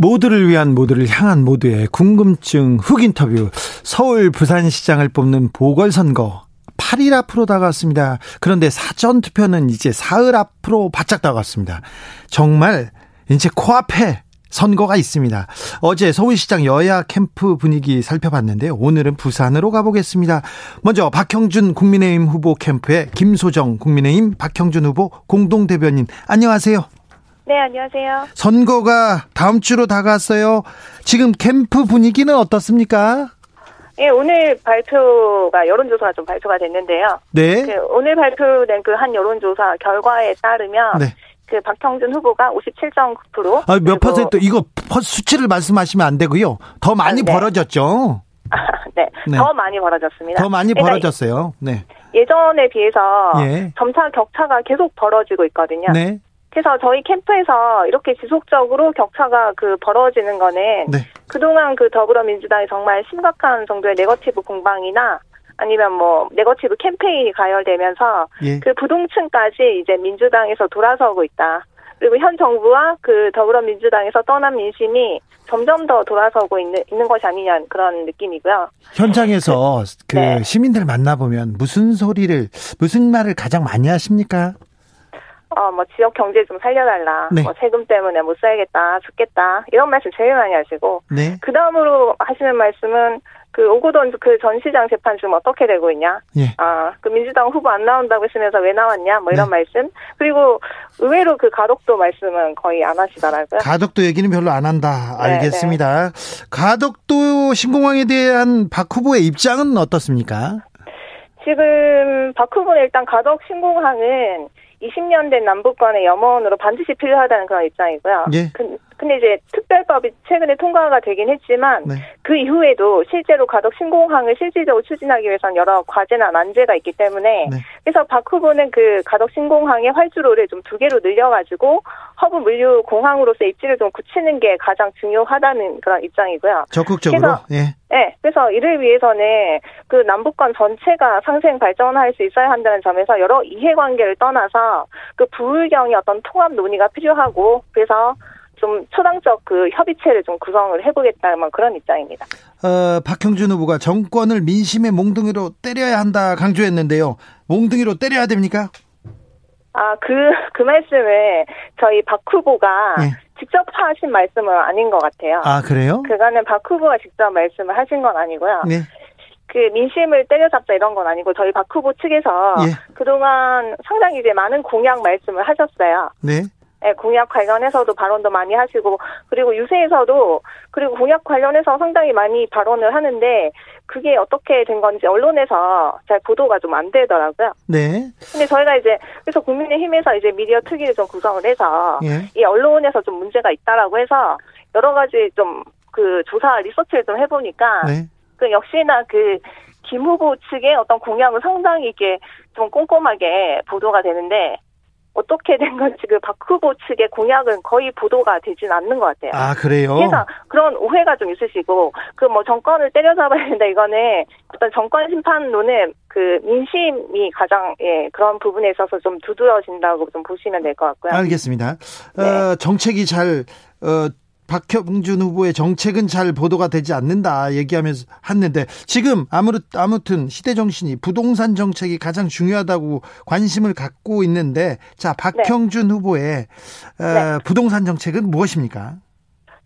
모두를 위한 모두를 향한 모두의 궁금증 훅 인터뷰 서울 부산시장을 뽑는 보궐선거 8일 앞으로 다가왔습니다. 그런데 사전 투표는 이제 사흘 앞으로 바짝 다가왔습니다. 정말 이제 코앞에 선거가 있습니다. 어제 서울시장 여야 캠프 분위기 살펴봤는데 오늘은 부산으로 가보겠습니다. 먼저 박형준 국민의힘 후보 캠프의 김소정 국민의힘 박형준 후보 공동 대변인 안녕하세요. 네, 안녕하세요. 선거가 다음 주로 다가왔어요. 지금 캠프 분위기는 어떻습니까? 예, 오늘 발표가 여론조사가 좀 발표가 됐는데요. 네. 그 오늘 발표된 그 한 여론조사 결과에 따르면 네. 그 박형준 후보가 57.9%. 아, 몇 퍼센트 이거 퍼- 수치를 말씀하시면 안 되고요. 더 많이 아, 네. 벌어졌죠. 네, 네. 더 많이 벌어졌습니다. 더 많이 그러니까 벌어졌어요. 네. 예전에 비해서 예. 점차 격차가 계속 벌어지고 있거든요. 네. 그래서 저희 캠프에서 이렇게 지속적으로 격차가 그 벌어지는 거는 네. 그동안 그 더불어민주당이 정말 심각한 정도의 네거티브 공방이나 아니면 뭐 네거티브 캠페인이 가열되면서 예. 그 부동층까지 이제 민주당에서 돌아서고 있다. 그리고 현 정부와 그 더불어민주당에서 떠난 민심이 점점 더 돌아서고 있는 있는 것이 아니냐 그런 느낌이고요. 현장에서 그 네. 시민들 만나보면 무슨 소리를 무슨 말을 가장 많이 하십니까? 어, 뭐 지역 경제 좀 살려달라. 네. 뭐 세금 때문에 못 살겠다, 죽겠다 이런 말씀 제일 많이 하시고 네. 그 다음으로 하시는 말씀은 그 오고돈 그 전 시장 재판 지금 어떻게 되고 있냐? 예. 아, 그 민주당 후보 안 나온다고 했으면서 왜 나왔냐? 뭐 이런 네. 말씀. 그리고 의외로 그 가덕도 말씀은 거의 안 하시더라고요. 가덕도 얘기는 별로 안 한다. 네, 알겠습니다. 가덕도 신공항에 대한 박 후보의 입장은 어떻습니까? 지금 박 후보는 일단 가덕 신공항은 20년 된 남북 간의 염원으로 반드시 필요하다는 그런 입장이고요. 예. 근- 근데 이제 특별법이 최근에 통과가 되긴 했지만 네. 그 이후에도 실제로 가덕 신공항을 실질적으로 추진하기 위해서는 여러 과제나 난제가 있기 때문에 네. 그래서 박 후보는 그 가덕 신공항의 활주로를 좀 두 개로 늘려가지고 허브 물류 공항으로서 입지를 좀 굳히는 게 가장 중요하다는 그런 입장이고요. 적극적으로. 그래서- 예. 네, 그래서 이를 위해서는 그 남북간 전체가 상생 발전할 수 있어야 한다는 점에서 여러 이해관계를 떠나서 그 부울경의 어떤 통합 논의가 필요하고 그래서 좀 초당적 그 협의체를 좀 구성을 해보겠다는 그런 입장입니다. 어, 박형준 후보가 정권을 민심의 몽둥이로 때려야 한다 강조했는데요. 몽둥이로 때려야 됩니까? 아, 그, 그 말씀을 저희 박 후보가 예. 직접 하신 말씀은 아닌 것 같아요. 아, 그래요? 그거는 박 후보가 직접 말씀을 하신 건 아니고요. 네. 그 민심을 때려잡자 이런 건 아니고 저희 박 후보 측에서 예. 그동안 상당히 이제 많은 공약 말씀을 하셨어요. 네. 예, 공약 관련해서도 발언도 많이 하시고 그리고 유세에서도 그리고 공약 관련해서 상당히 많이 발언을 하는데 그게 어떻게 된 건지 언론에서 잘 보도가 좀 안 되더라고요. 네. 근데 저희가 이제 그래서 국민의힘에서 이제 미디어 특위를 좀 구성을 해서 예. 이 언론에서 좀 문제가 있다라고 해서 여러 가지 좀 그 조사 리서치를 좀 해보니까 네. 그 역시나 그김 후보 측의 어떤 공약은 상당히 이게 좀 꼼꼼하게 보도가 되는데 어떻게 된 건지 그박 후보 측의 공약은 거의 보도가 되진 않는 것 같아요. 아, 그래요? 그래서 그런 오해가 좀 있으시고 그 뭐 정권을 때려잡아야 된다 이거는 어떤 정권 심판론은 그 민심이 가장 예 그런 부분에 있어서 좀 두드러진다고 좀 보시면 될 것 같고요. 알겠습니다. 네. 어, 정책이 잘, 어, 박형준 후보의 정책은 잘 보도가 되지 않는다 얘기하면서 했는데 지금 아무르, 아무튼 시대 정신이 부동산 정책이 가장 중요하다고 관심을 갖고 있는데 자 박형준 후보의 어, 네. 부동산 정책은 무엇입니까?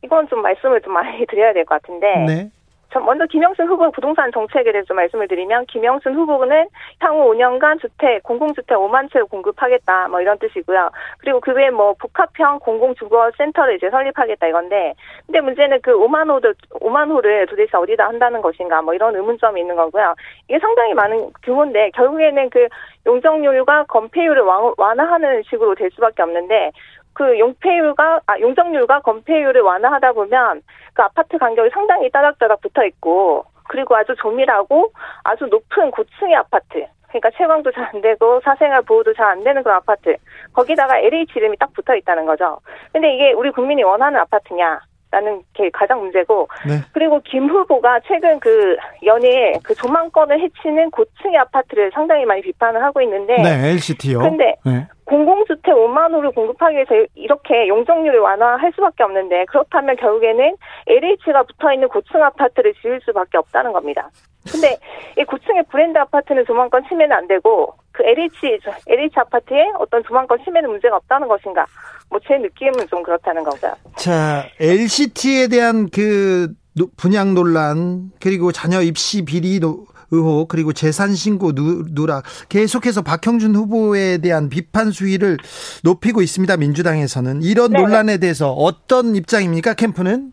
이건 좀 말씀을 좀 많이 드려야 될 것 같은데 네. 전 먼저 김영순 후보 부동산 정책에 대해서 좀 말씀을 드리면 김영순 후보는 향후 5년간 주택 공공주택 5만 채를 공급하겠다 뭐 이런 뜻이고요. 그리고 그 외에 뭐 복합형 공공주거센터를 이제 설립하겠다 이건데 근데 문제는 그 5만 호를 5만 호를 도대체 어디다 한다는 것인가 뭐 이런 의문점이 있는 거고요. 이게 상당히 많은 규모인데 결국에는 그 용적률과 건폐율을 완- 완화하는 식으로 될 수밖에 없는데 그 용폐율과 아 용적률과 건폐율을 완화하다 보면 그 아파트 간격이 상당히 따닥따닥 붙어 있고 그리고 아주 조밀하고 아주 높은 고층의 아파트 그러니까 채광도 잘 안 되고 사생활 보호도 잘 안 되는 그런 아파트 거기다가 LH 이름이 딱 붙어 있다는 거죠. 근데 이게 우리 국민이 원하는 아파트냐? 라는 게 가장 문제고 네. 그리고 김 후보가 최근 그 연일 그 조망권을 해치는 고층의 아파트를 상당히 많이 비판을 하고 있는데 네, LCT요. 근데 네. 공공주택 5만 호를 공급하기 위해서 이렇게 용적률을 완화할 수밖에 없는데 그렇다면 결국에는 LH가 붙어 있는 고층 아파트를 지을 수밖에 없다는 겁니다. 근데 이 고층의 브랜드 아파트는 조망권 침해는 안 되고 그 LH LH 아파트에 어떤 조망권 침해는 문제가 없다는 것인가? 뭐 제 느낌은 좀 그렇다는 거고요. 자, LCT에 대한 그 노- 분양 논란 그리고 자녀 입시 비리 노- 의혹 그리고 재산 신고 누- 누락 계속해서 박형준 후보에 대한 비판 수위를 높이고 있습니다. 민주당에서는 이런 네네. 논란에 대해서 어떤 입장입니까? 캠프는?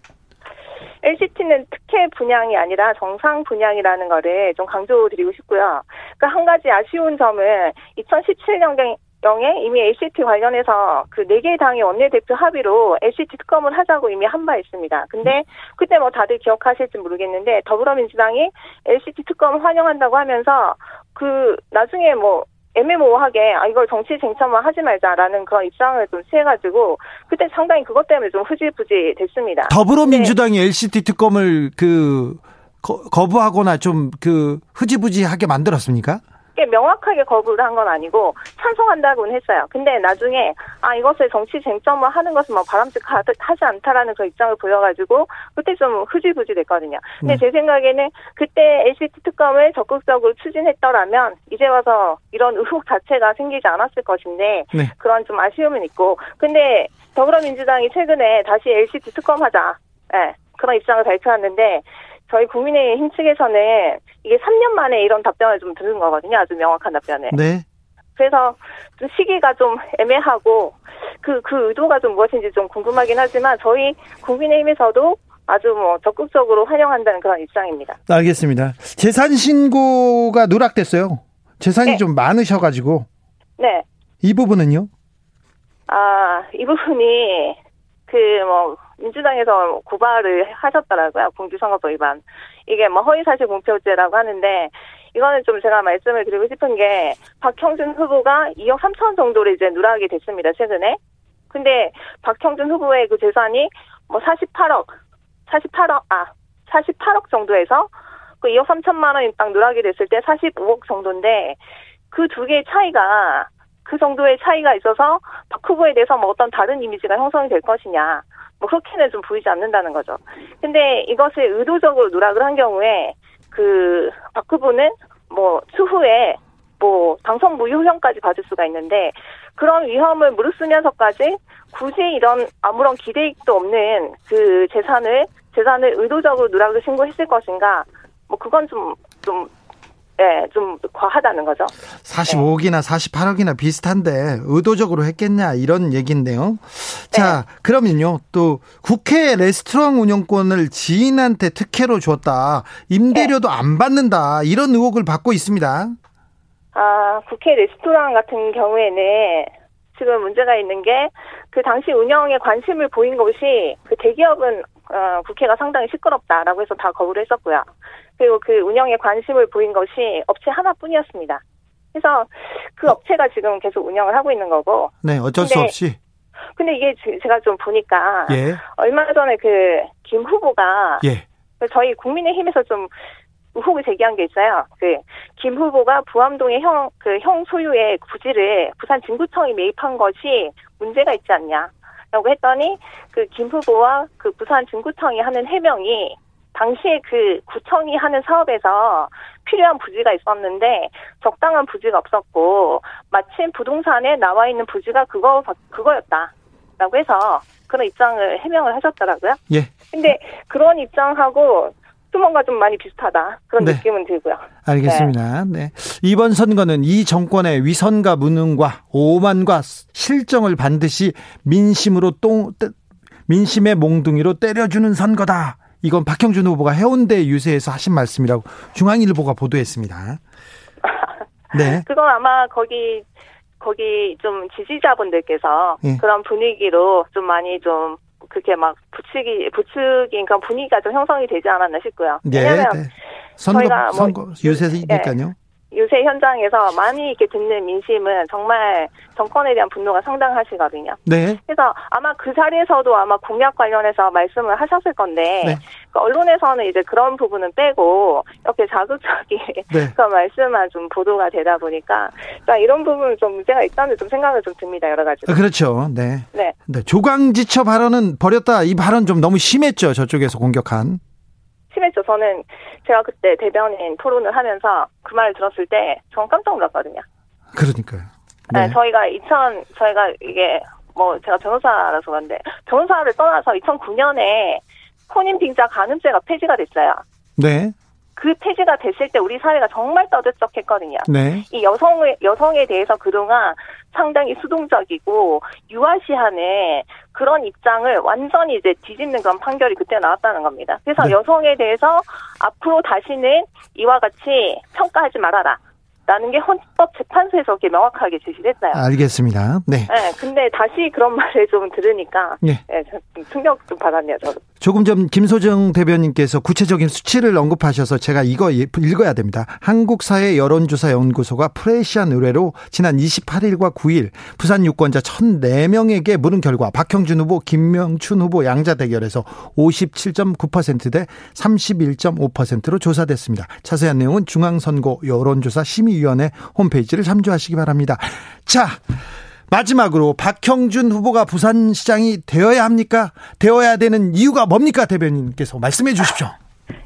LCT는 특혜 분양이 아니라 정상 분양이라는 거를 좀 강조드리고 싶고요. 그 한 가지 아쉬운 점은 2017년경 에 이미 LCT 관련해서 그 네개 당의 원내대표 합의로 LCT 특검을 하자고 이미 한 바 있습니다. 근데 그때 뭐 다들 기억하실지 모르겠는데 더불어민주당이 LCT 특검을 환영한다고 하면서 그 나중에 뭐 애매모호하게 아 이걸 정치 쟁점화 하지 말자라는 그런 입장을 좀 취해가지고 그때 상당히 그것 때문에 좀 흐지부지 됐습니다. 더불어민주당이 LCT 특검을 그 거, 거부하거나 좀 그 흐지부지하게 만들었습니까? 꽤 명확하게 거부를 한 건 아니고 찬성한다고는 했어요. 근데 나중에 아 이것을 정치 쟁점화 하는 것은 뭐 바람직하지 않다라는 그 입장을 보여가지고 그때 좀 흐지부지 됐거든요. 근데 네. 제 생각에는 그때 LCT 특검을 적극적으로 추진했더라면 이제 와서 이런 의혹 자체가 생기지 않았을 것인데 네. 그런 좀 아쉬움은 있고 근데 더불어민주당이 최근에 다시 LCT 특검하자 예, 그런 입장을 발표했는데 저희 국민의힘 측에서는 이게 3년 만에 이런 답변을 좀 들은 거거든요. 아주 명확한 답변을. 네. 그래서 좀 시기가 좀 애매하고 그, 그 의도가 좀 무엇인지 좀 궁금하긴 하지만 저희 국민의힘에서도 아주 뭐 적극적으로 환영한다는 그런 입장입니다. 알겠습니다. 재산 신고가 누락됐어요. 재산이 네. 좀 많으셔가지고 네. 이 부분은요? 아, 이 부분이 그 뭐 민주당에서 고발을 하셨더라고요. 공직선거법 위반. 이게 뭐 허위사실 공표죄라고 하는데 이거는 좀 제가 말씀을 드리고 싶은 게 박형준 후보가 2억 3천 정도를 이제 누락이 됐습니다. 최근에. 근데 박형준 후보의 그 재산이 뭐 48억, 48억, 아, 48억 정도에서 그 2억 3천만 원이 딱 누락이 됐을 때 45억 정도인데 그 두 개의 차이가 그 정도의 차이가 있어서 박 후보에 대해서 뭐 어떤 다른 이미지가 형성이 될 것이냐. 뭐 그렇게는 좀 보이지 않는다는 거죠. 근데 이것을 의도적으로 누락을 한 경우에 그 박 후보는 뭐 추후에 뭐 당선 무효형까지 받을 수가 있는데 그런 위험을 무릅쓰면서까지 굳이 이런 아무런 기대익도 없는 그 재산을 재산을 의도적으로 누락을 신고했을 것인가 뭐 그건 좀좀 예, 좀 과하다는 거죠. 45억이나 48억이나 비슷한데 의도적으로 했겠냐 이런 얘기인데요. 자, 그러면요. 또 국회 레스토랑 운영권을 지인한테 특혜로 줬다. 임대료도 안 받는다. 이런 의혹을 받고 있습니다. 아, 국회 레스토랑 같은 경우에는 지금 문제가 있는 게 그 당시 운영에 관심을 보인 것이 그 대기업은 어, 국회가 상당히 시끄럽다라고 해서 다 거부를 했었고요. 그리고 그 운영에 관심을 보인 것이 업체 하나뿐이었습니다. 그래서 그 업체가 지금 계속 운영을 하고 있는 거고. 네, 어쩔 수 없이. 근데 이게 지- 제가 좀 보니까 예. 얼마 전에 그 김 후보가 예. 저희 국민의힘에서 좀 의혹을 제기한 게 있어요. 그 김 후보가 부암동의 형 그 형 소유의 부지를 부산 진구청이 매입한 것이 문제가 있지 않냐라고 했더니 그 김 후보와 그 부산 진구청이 하는 해명이 당시에 그 구청이 하는 사업에서 필요한 부지가 있었는데 적당한 부지가 없었고 마침 부동산에 나와 있는 부지가 그거 그거였다라고 해서 그런 입장을 해명을 하셨더라고요. 예. 근데 그런 입장하고 또 뭔가 좀 많이 비슷하다 그런 네. 느낌은 들고요. 알겠습니다. 네. 이번 선거는 이 정권의 위선과 무능과 오만과 실정을 반드시 민심으로 똥, 떼- 민심의 몽둥이로 때려주는 선거다. 이건 박형준 후보가 해운대 유세에서 하신 말씀이라고 중앙일보가 보도했습니다. 네. 그건 아마 거기 거기 좀 지지자분들께서 예. 그런 분위기로 좀 많이 좀 그렇게 막 부추기 부추긴 그런 분위기가 좀 형성이 되지 않았나 싶고요. 네, 왜냐하면 네. 선거 저희가 뭐- 선거 유세니까요. 요새 현장에서 많이 이렇게 듣는 민심은 정말 정권에 대한 분노가 상당하시거든요. 네. 그래서 아마 그 자리에서도 아마 공약 관련해서 말씀을 하셨을 건데 네. 그 언론에서는 이제 그런 부분은 빼고 이렇게 자극적인 네. 그런 말씀만 좀 보도가 되다 보니까 그러니까 이런 부분은 좀 문제가 있다는 좀 생각을 좀 듭니다 여러 가지. 아, 그렇죠. 네. 네. 네. 조강지처 발언은 버렸다. 이 발언 좀 너무 심했죠. 저쪽에서 공격한. 심했죠. 저는 제가 그때 대변인 토론을 하면서 그 말을 들었을 때전 깜짝 놀랐거든요. 그러니까요. 네. 네. 저희가 2000 저희가 이게 뭐 제가 변호사라서 그런데 변호사를 떠나서 2009년에 혼인 빙자 간음죄가 폐지가 됐어요. 네. 그 폐지가 됐을 때 우리 사회가 정말 떠들썩했거든요. 네. 이 여성의 여성에 대해서 그동안 상당히 수동적이고 유아시하는 그런 입장을 완전히 이제 뒤집는 그런 판결이 그때 나왔다는 겁니다. 그래서 네. 여성에 대해서 앞으로 다시는 이와 같이 평가하지 말아라. 라는 게 헌법재판소에서 이렇게 명확하게 제시됐어요. 알겠습니다. 네. 네, 근데 다시 그런 말을 좀 들으니까 예. 네, 저좀 충격 좀 받았네요. 저도. 조금 전 김소정 대변인께서 구체적인 수치를 언급하셔서 제가 이거 읽어야 됩니다. 한국사회 여론조사연구소가 프레시안 의뢰로 지난 28일과 9일 부산 유권자 1,004명에게 물은 결과 박형준 후보, 김명춘 후보 양자 대결에서 57.9%대 31.5%로 조사됐습니다. 자세한 내용은 중앙선거 여론조사 심의위원회 홈페이지를 참조하시기 바랍니다. 자, 마지막으로 박형준 후보가 부산시장이 되어야 합니까? 되어야 되는 이유가 뭡니까? 대변인께서 말씀해 주십시오.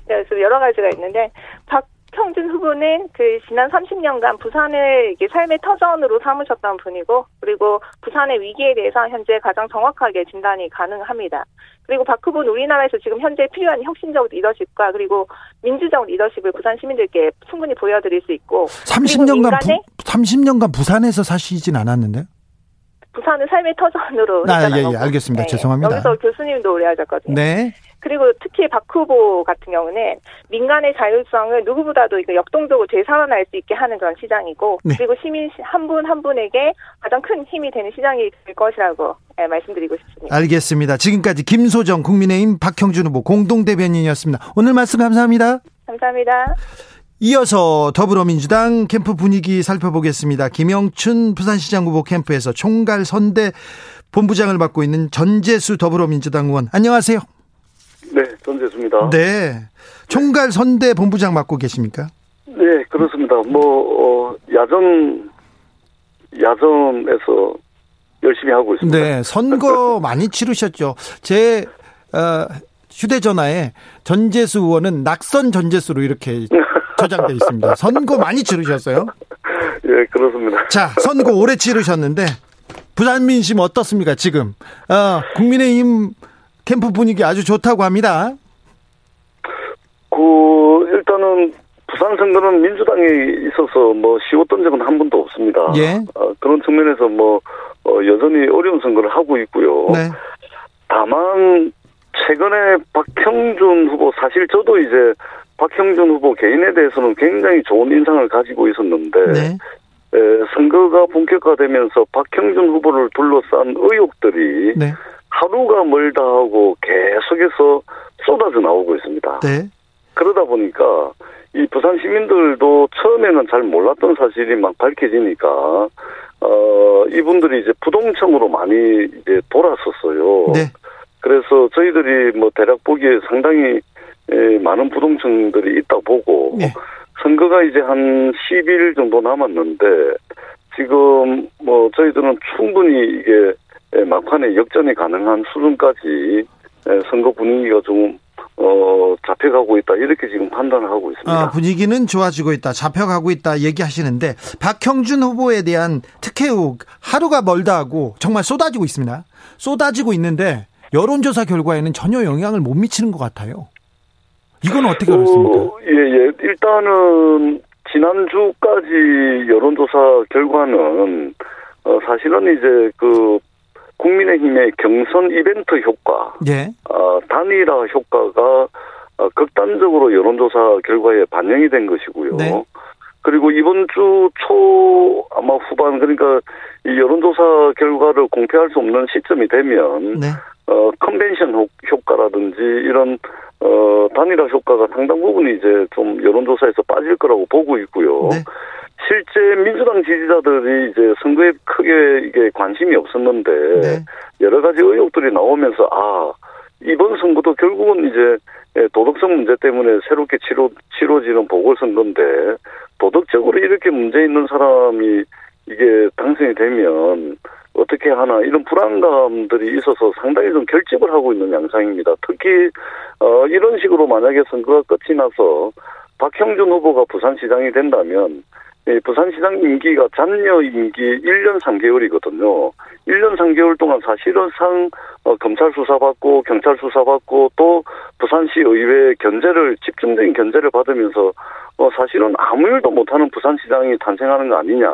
네, 그래서 여러 가지가 있는데 박형준 후보는 그 지난 30년간 부산을 이게 삶의 터전으로 삼으셨던 분이고 그리고 부산의 위기에 대해서 현재 가장 정확하게 진단이 가능합니다. 그리고 박 후보는 우리나라에서 지금 현재 필요한 혁신적 리더십과 그리고 민주적 리더십을 부산 시민들께 충분히 보여드릴 수 있고 30년간 인간의- 부, 30년간 부산에서 사시진 않았는데. 부산을 삶의 터전으로 아. 예, 예, 알겠습니다. 죄송합니다. 여기서 교수님도 오래 하셨거든요. 네. 그리고 특히 박 후보 같은 경우는 민간의 자율성을 누구보다도 역동적으로 재산화할 수 있게 하는 그런 시장이고 네. 그리고 시민 한 분한 분에게 가장 큰 힘이 되는 시장이 될 것이라고 예, 말씀드리고 싶습니다. 알겠습니다. 지금까지 김소정 국민의힘 박형준 후보 공동 대변인이었습니다. 오늘 말씀 감사합니다. 감사합니다. 이어서 더불어민주당 캠프 분위기 살펴보겠습니다. 김영춘 부산시장 후보 캠프에서 총괄 선대 본부장을 맡고 있는 전재수 더불어민주당 의원. 안녕하세요. 네, 전재수입니다. 네. 총괄 선대 본부장 맡고 계십니까? 네, 그렇습니다. 뭐, 어, 야전, 야전에서 열심히 하고 있습니다. 네. 선거 많이 치르셨죠. 제, 어, 휴대전화에 전재수 의원은 낙선 전재수로 이렇게 저장돼 있습니다. 선거 많이 치르셨어요? 예, 그렇습니다. 자, 선거 오래 치르셨는데 부산 민심 어떻습니까? 지금 어, 국민의힘 캠프 분위기 아주 좋다고 합니다. 그, 일단은, 부산 선거는 민주당에 있어서 뭐 쉬웠던 적은 한 번도 없습니다. 예. 어, 그런 측면에서 뭐, 어, 여전히 어려운 선거를 하고 있고요. 네, 다만, 최근에 박형준 후보, 사실 저도 이제 박형준 후보 개인에 대해서는 굉장히 좋은 인상을 가지고 있었는데, 네, 에, 선거가 본격화되면서 박형준 후보를 둘러싼 의혹들이 네, 하루가 멀다 하고 계속해서 쏟아져 나오고 있습니다. 네, 그러다 보니까 이 부산 시민들도 처음에는 잘 몰랐던 사실이 막 밝혀지니까 어 이분들이 이제 부동층으로 많이 이제 돌았었어요. 네, 그래서 저희들이 뭐 대략 보기에 상당히 에, 많은 부동층들이 있다 보고 네. 선거가 이제 한 10일 정도 남았는데 지금 뭐 저희들은 충분히 이게 에, 막판에 역전이 가능한 수준까지 에, 선거 분위기가 좀 어, 잡혀가고 있다 이렇게 지금 판단을 하고 있습니다. 아, 분위기는 좋아지고 있다, 잡혀가고 있다 얘기하시는데 박형준 후보에 대한 특혜 의혹 하루가 멀다 하고 정말 쏟아지고 있습니다. 쏟아지고 있는데 여론조사 결과에는 전혀 영향을 못 미치는 것 같아요. 이건 어떻게 그렇습니까? 어, 예, 예. 일단은 지난주까지 여론조사 결과는 어, 사실은 이제 그 국민의힘의 경선 이벤트 효과, 예, 어, 단일화 효과가 어, 극단적으로 여론조사 결과에 반영이 된 것이고요. 네. 그리고 이번 주 초 아마 후반 그러니까 이 여론조사 결과를 공표할 수 없는 시점이 되면 네. 어 컨벤션 효- 효과라든지 이런 어 단일화 효과가 상당 부분 이제 좀 여론조사에서 빠질 거라고 보고 있고요. 네. 실제 민주당 지지자들이 이제 선거에 크게 이게 관심이 없었는데 네. 여러 가지 의혹들이 나오면서 아 이번 선거도 결국은 이제 예, 도덕성 문제 때문에 새롭게 치러 치러지는 보궐선거인데 도덕적으로 이렇게 문제 있는 사람이 이게 당선이 되면 어떻게 하나 이런 불안감들이 있어서 상당히 좀 결집을 하고 있는 양상입니다. 특히 어 이런 식으로 만약에 선거가 끝이 나서 박형준 후보가 부산시장이 된다면 이 부산시장 임기가 잔여 임기 1년 3개월이거든요. 1년 3개월 동안 사실은 상 어, 검찰 수사받고 경찰 수사받고 또 부산시 의회 견제를 집중적인 견제를 받으면서 어, 사실은 아무 일도 못하는 부산시장이 탄생하는 거 아니냐.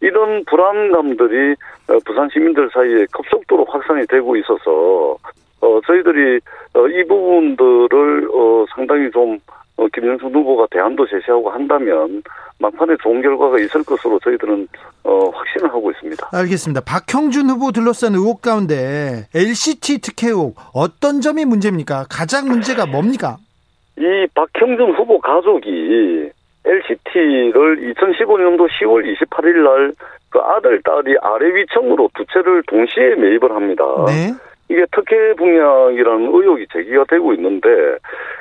이런 불안감들이 어, 부산 시민들 사이에 급속도로 확산이 되고 있어서 어, 저희들이 어, 이 부분들을 어, 상당히 좀 어, 김영순 후보가 대안도 제시하고 한다면 막판에 좋은 결과가 있을 것으로 저희들은 어, 확신을 하고 있습니다. 알겠습니다. 박형준 후보 둘러싼 의혹 가운데 LCT 특혜 의혹 어떤 점이 문제입니까? 가장 문제가 뭡니까? 이 박형준 후보 가족이 LCT를 2015년도 10월 28일 날 그 아들, 딸이 아래위청으로 두 채를 동시에 매입을 합니다. 네. 이게 특혜 분양이라는 의혹이 제기가 되고 있는데,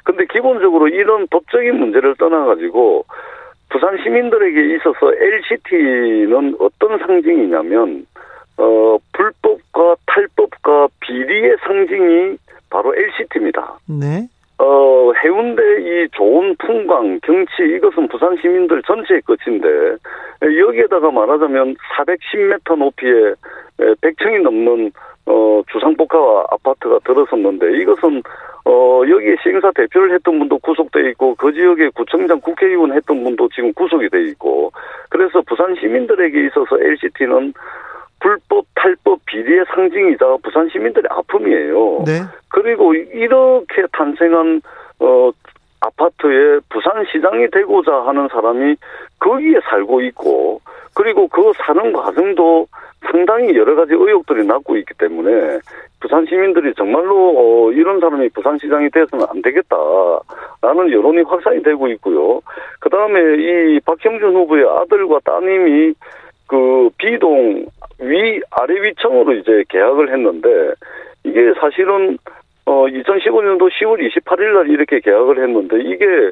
근데 기본적으로 이런 법적인 문제를 떠나가지고, 부산 시민들에게 있어서 LCT는 어떤 상징이냐면, 어, 불법과 탈법과 비리의 상징이 바로 LCT입니다. 네. 어, 해운대 이 좋은 풍광, 경치, 이것은 부산 시민들 전체의 것인데, 여기에다가 말하자면 410m 높이의 100층이 넘는, 어, 주상복합 아파트가 들어섰는데, 이것은, 어, 여기에 시행사 대표를 했던 분도 구속돼 있고, 그 지역의 구청장 국회의원 했던 분도 지금 구속이 돼 있고, 그래서 부산 시민들에게 있어서 LCT는 불법, 탈법, 비리의 상징이자 부산 시민들의 아픔이에요. 네. 그리고 이렇게 탄생한 어 아파트에 부산시장이 되고자 하는 사람이 거기에 살고 있고 그리고 그 사는 과정도 상당히 여러 가지 의혹들이 낳고 있기 때문에 부산 시민들이 정말로 어 이런 사람이 부산시장이 돼서는 안 되겠다라는 여론이 확산이 되고 있고요. 그 다음에 이 박형준 후보의 아들과 따님이 그 비동 위 아래 위청으로 이제 계약을 했는데 이게 사실은 어 2015년도 10월 28일 날 이렇게 계약을 했는데 이게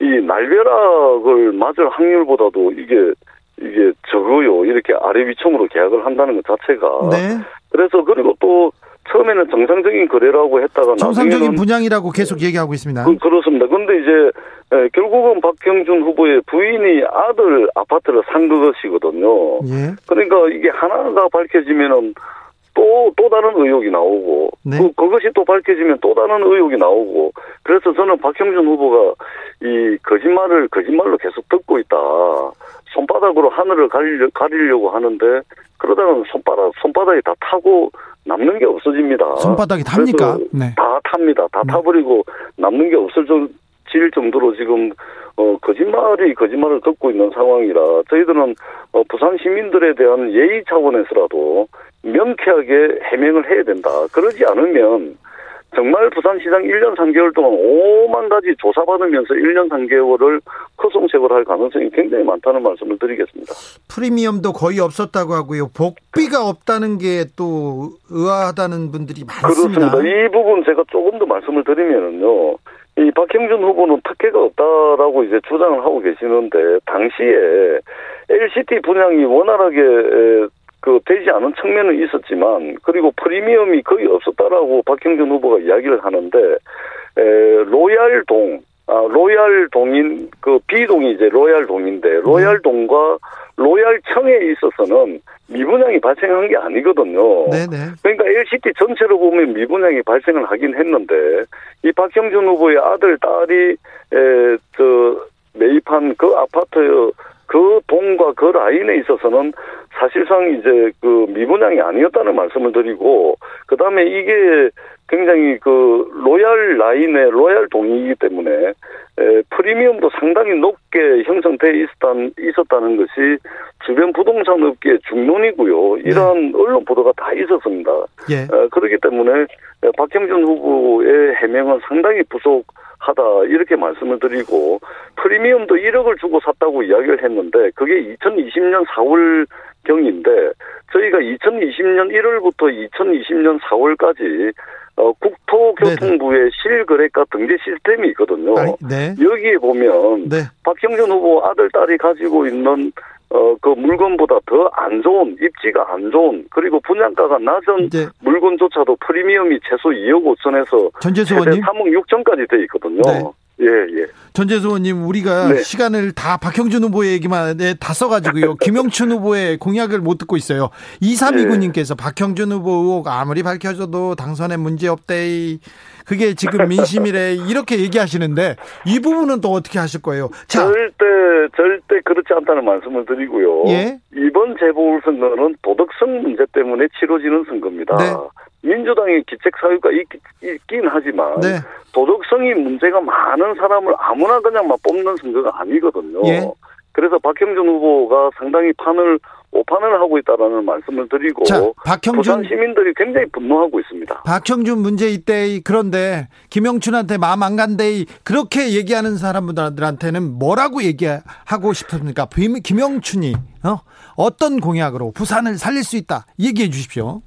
이 날벼락을 맞을 확률보다도 이게 이게 적어요. 이렇게 아래 위청으로 계약을 한다는 것 자체가. 네. 그래서 그리고 또 처음에는 정상적인 거래라고 했다가 정상적인 분양이라고 계속 얘기하고 있습니다. 그, 그렇습니다. 근데 이제 에, 결국은 박형준 후보의 부인이 아들 아파트를 산 것이거든요. 예. 그러니까 이게 하나가 밝혀지면은 또, 또 다른 의혹이 나오고, 네. 그, 그것이 또 밝혀지면 또 다른 의혹이 나오고, 그래서 저는 박형준 후보가 이 거짓말을 거짓말로 계속 듣고 있다. 손바닥으로 하늘을 가리려, 가리려고 하는데, 그러다가 손바닥, 손바닥이 다 타고 남는 게 없어집니다. 손바닥이 탑니까? 네. 다 탑니다. 다 네. 타버리고 남는 게 없어질 정도로 지금 어 거짓말이 거짓말을 듣고 있는 상황이라 저희들은 어 부산 시민들에 대한 예의 차원에서라도 명쾌하게 해명을 해야 된다. 그러지 않으면 정말 부산시장 1년 3개월 동안 5만 가지 조사받으면서 1년 3개월을 허송세월할 가능성이 굉장히 많다는 말씀을 드리겠습니다. 프리미엄도 거의 없었다고 하고요. 복비가 없다는 게 또 의아하다는 분들이 많습니다. 그렇습니다. 이 부분 제가 조금 더 말씀을 드리면은요. 이 박형준 후보는 특혜가 없다라고 이제 주장을 하고 계시는데 당시에 LCT 분양이 원활하게 에, 그 되지 않은 측면은 있었지만 그리고 프리미엄이 거의 없었다라고 박형준 후보가 이야기를 하는데 에, 로얄동 아, 로얄 동인 그 B동이 이제 로얄 동인데 로얄 동과 로얄층에 있어서는 미분양이 발생한 게 아니거든요. 네네. 그러니까 LCT 전체로 보면 미분양이 발생을 하긴 했는데 이 박형준 후보의 아들 딸이 에, 저 매입한 그 아파트 그 동과 그 라인에 있어서는 사실상 이제 그 미분양이 아니었다는 말씀을 드리고 그 다음에 이게 굉장히 그 로얄 라인의 로얄 동이기 때문에 에, 프리미엄도 상당히 높게 형성돼 있었다는, 있었다는 것이 주변 부동산 업계의 중론이고요. 이러한 네. 언론 보도가 다 있었습니다. 예. 에, 그렇기 때문에 박형준 후보의 해명은 상당히 부족 하다 이렇게 말씀을 드리고 프리미엄도 1억을 주고 샀다고 이야기를 했는데 그게 2020년 4월 경인데 저희가 2020년 1월부터 2020년 4월까지 어, 국토교통부의 네네. 실거래가 등재 시스템이 있거든요. 아, 네. 여기에 보면 네. 박형준 후보 아들 딸이 가지고 있는 어, 그 물건보다 더 안 좋은, 입지가 안 좋은, 그리고 분양가가 낮은 네. 물건조차도 프리미엄이 최소 2억 5천에서 전재수 의원님 3억 6천까지 돼 있거든요. 네. 예, 예. 전재수 의원님, 우리가 네. 시간을 다 박형준 후보의 얘기만 네, 다 써가지고요. 김영춘 후보의 공약을 못 듣고 있어요. 2329님께서 네. 박형준 후보 의혹 아무리 밝혀져도 당선에 문제 없대. 그게 지금 민심이래. 이렇게 얘기하시는데 이 부분은 또 어떻게 하실 거예요? 자. 절대, 절대 그렇지 않다는 말씀을 드리고요. 예? 이번 재보궐 선거는 도덕성 문제 때문에 치러지는 선거입니다. 네. 민주당의 기책 사유가 있, 긴 하지만 네. 도덕성이 문제가 많은 사람을 아무나 그냥 막 뽑는 선거가 아니거든요. 예. 그래서 박형준 후보가 상당히 판을 오판을 하고 있다라는 말씀을 드리고 자, 박형준 부산 시민들이 굉장히 분노하고 있습니다. 박형준 문제 이때 그런데 김영춘한테 마음 안 간대 그렇게 얘기하는 사람들한테는 뭐라고 얘기하고 싶습니까? 김영춘이 어? 어떤 공약으로 부산을 살릴 수 있다 얘기해 주십시오.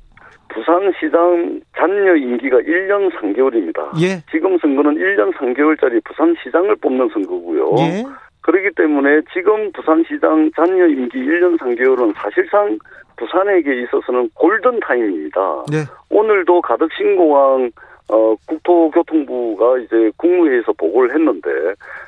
부산시장 잔여 임기가 1년 3개월입니다. 예. 지금 선거는 1년 3개월짜리 부산시장을 뽑는 선거고요. 예. 그렇기 때문에 지금 부산시장 잔여 임기 1년 3개월은 사실상 부산에게 있어서는 골든 타임입니다. 네. 오늘도 가덕 신공항 어, 국토교통부가 이제 국무회의에서 보고를 했는데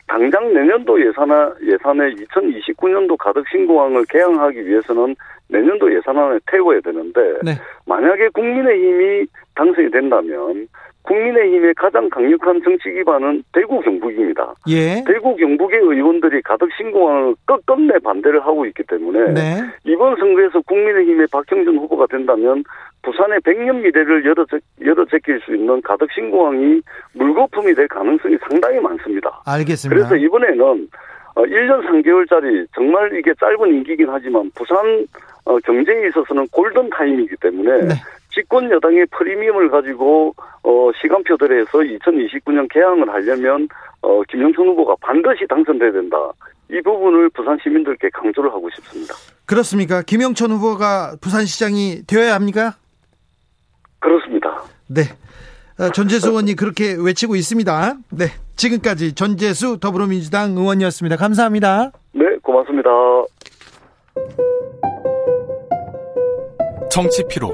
당장 내년도 예산화 예산에 2029년도 가덕 신공항을 개항하기 위해서는 내년도 예산안에 태워야 되는데 네. 만약에 국민의힘이 당선이 된다면 국민의힘의 가장 강력한 정치 기반은 대구 경북입니다. 예. 대구 경북의 의원들이 가덕 신공항을 끝끝내 반대를 하고 있기 때문에 네. 이번 선거에서 국민의힘의 박형준 후보가 된다면 부산의 백년 미래를 열어, 열어 제낄 수 있는 가덕 신공항이 물거품이 될 가능성이 상당히 많습니다. 알겠습니다. 그래서 이번에는 1년 어, 3개월짜리 정말 이게 짧은 임기긴 하지만 부산 어, 경제에 있어서는 골든 타임이기 때문에 네. 집권 여당의 프리미엄을 가지고 어, 시간표들에서 2029년 개항을 하려면 어, 김영춘 후보가 반드시 당선돼야 된다. 이 부분을 부산 시민들께 강조를 하고 싶습니다. 그렇습니까? 김영춘 후보가 부산시장이 되어야 합니까? 그렇습니다. 네. 어, 전재수 의원이 그렇게 외치고 있습니다. 네. 지금까지 전재수 더불어민주당 의원이었습니다. 감사합니다. 네, 고맙습니다. 정치 피로,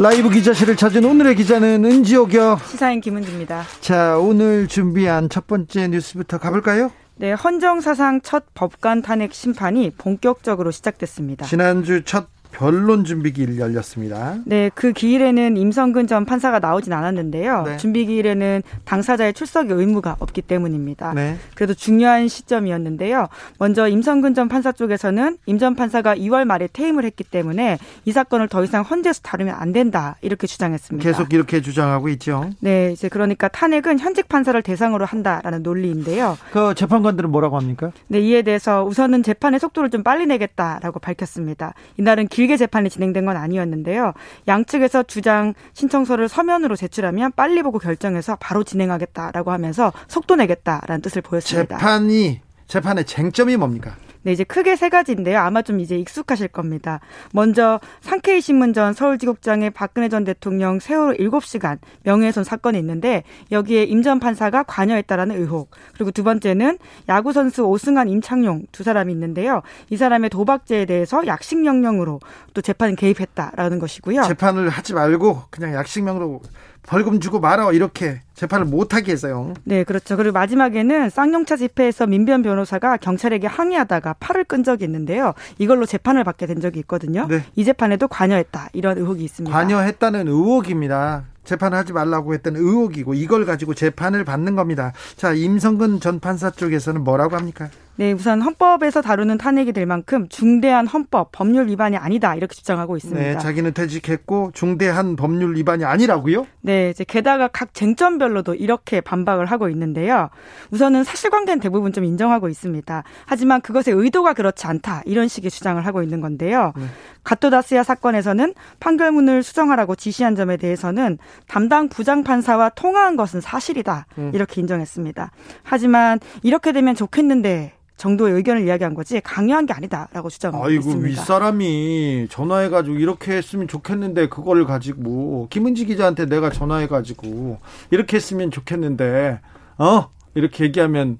라이브 기자실을 찾은 오늘의 기자는 은지옥이요. 시사인 김은지입니다. 자, 오늘 준비한 첫 번째 뉴스부터 가볼까요? 네, 헌정 사상 첫 법관 탄핵 심판이 본격적으로 시작됐습니다. 지난주 첫 변론 준비기일 열렸습니다. 네, 그 기일에는 임성근 전 판사가 나오진 않았는데요. 네. 준비기일에는 당사자의 출석 의무가 없기 때문입니다. 네. 그래도 중요한 시점이었는데요. 먼저 임성근 전 판사 쪽에서는 임 전 판사가 2월 말에 퇴임을 했기 때문에 이 사건을 더 이상 헌재에서 다루면 안 된다 이렇게 주장했습니다. 계속 이렇게 주장하고 있죠. 네, 이제 그러니까 탄핵은 현직 판사를 대상으로 한다라는 논리인데요. 그 재판관들은 뭐라고 합니까? 네, 이에 대해서 우선은 재판의 속도를 좀 빨리 내겠다라고 밝혔습니다. 이날은 길게 재판이 진행된 건 아니었는데요. 양측에서 주장 신청서를 서면으로 제출하면 빨리 보고 결정해서 바로 진행하겠다라고 하면서 속도 내겠다라는 뜻을 보였습니다. 재판이 재판의 쟁점이 뭡니까? 네, 이제 크게 세 가지인데요. 아마 좀 이제 익숙하실 겁니다. 먼저 상케이 신문 전 서울지국장의 박근혜 전 대통령 세월호 7시간 명예훼손 사건이 있는데 여기에 임 전 판사가 관여했다라는 의혹. 그리고 두 번째는 야구 선수 오승환, 임창용 두 사람이 있는데요. 이 사람의 도박죄에 대해서 약식 명령으로 또 재판 개입했다라는 것이고요. 재판을 하지 말고 그냥 약식 명으로 벌금 주고 말아 이렇게 재판을 못하게 했어요. 네, 그렇죠. 그리고 마지막에는 쌍용차 집회에서 민변 변호사가 경찰에게 항의하다가 팔을 끈 적이 있는데요. 이걸로 재판을 받게 된 적이 있거든요. 네. 이 재판에도 관여했다 이런 의혹이 있습니다. 관여했다는 의혹입니다. 재판하지 말라고 했던 의혹이고 이걸 가지고 재판을 받는 겁니다. 자, 임성근 전 판사 쪽에서는 뭐라고 합니까? 네, 우선 헌법에서 다루는 탄핵이 될 만큼 중대한 헌법 법률 위반이 아니다 이렇게 주장하고 있습니다. 네, 자기는 퇴직했고 중대한 법률 위반이 아니라고요? 네, 이제 게다가 각 쟁점별로도 이렇게 반박을 하고 있는데요. 우선은 사실관계는 대부분 좀 인정하고 있습니다. 하지만 그것의 의도가 그렇지 않다 이런 식의 주장을 하고 있는 건데요. 네. 가토다스야 사건에서는 판결문을 수정하라고 지시한 점에 대해서는 담당 부장 판사와 통화한 것은 사실이다 음. 이렇게 인정했습니다. 하지만 이렇게 되면 좋겠는데 정도의 의견을 이야기한 거지 강요한 게 아니다라고 주장하고 아이고, 있습니다. 윗사람이 전화해가지고 이렇게 했으면 좋겠는데 그거를 가지고 김은지 기자한테 내가 전화해가지고 이렇게 했으면 좋겠는데 어 이렇게 얘기하면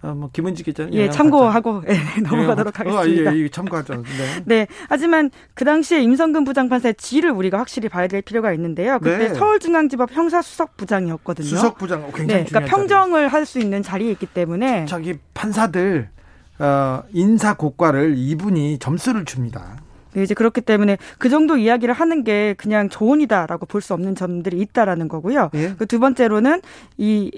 어, 뭐 김은지 기자 예 참고하고 예, 넘어가도록 어, 하겠습니다. 아, 예, 예, 참고하죠. 네. 네. 하지만 그 당시에 임성근 부장판사의 지위를 우리가 확실히 봐야 될 필요가 있는데요. 그때 네. 서울중앙지법 형사수석 부장이었거든요. 수석 부장 어, 굉장히 네, 그러니까 평정을 할 수 있는 자리에 있기 때문에 자기 판사들 어, 인사 고과를 이분이 점수를 줍니다. 네, 이제 그렇기 때문에 그 정도 이야기를 하는 게 그냥 조언이다라고 볼 수 없는 점들이 있다라는 거고요. 예? 그두 번째로는 이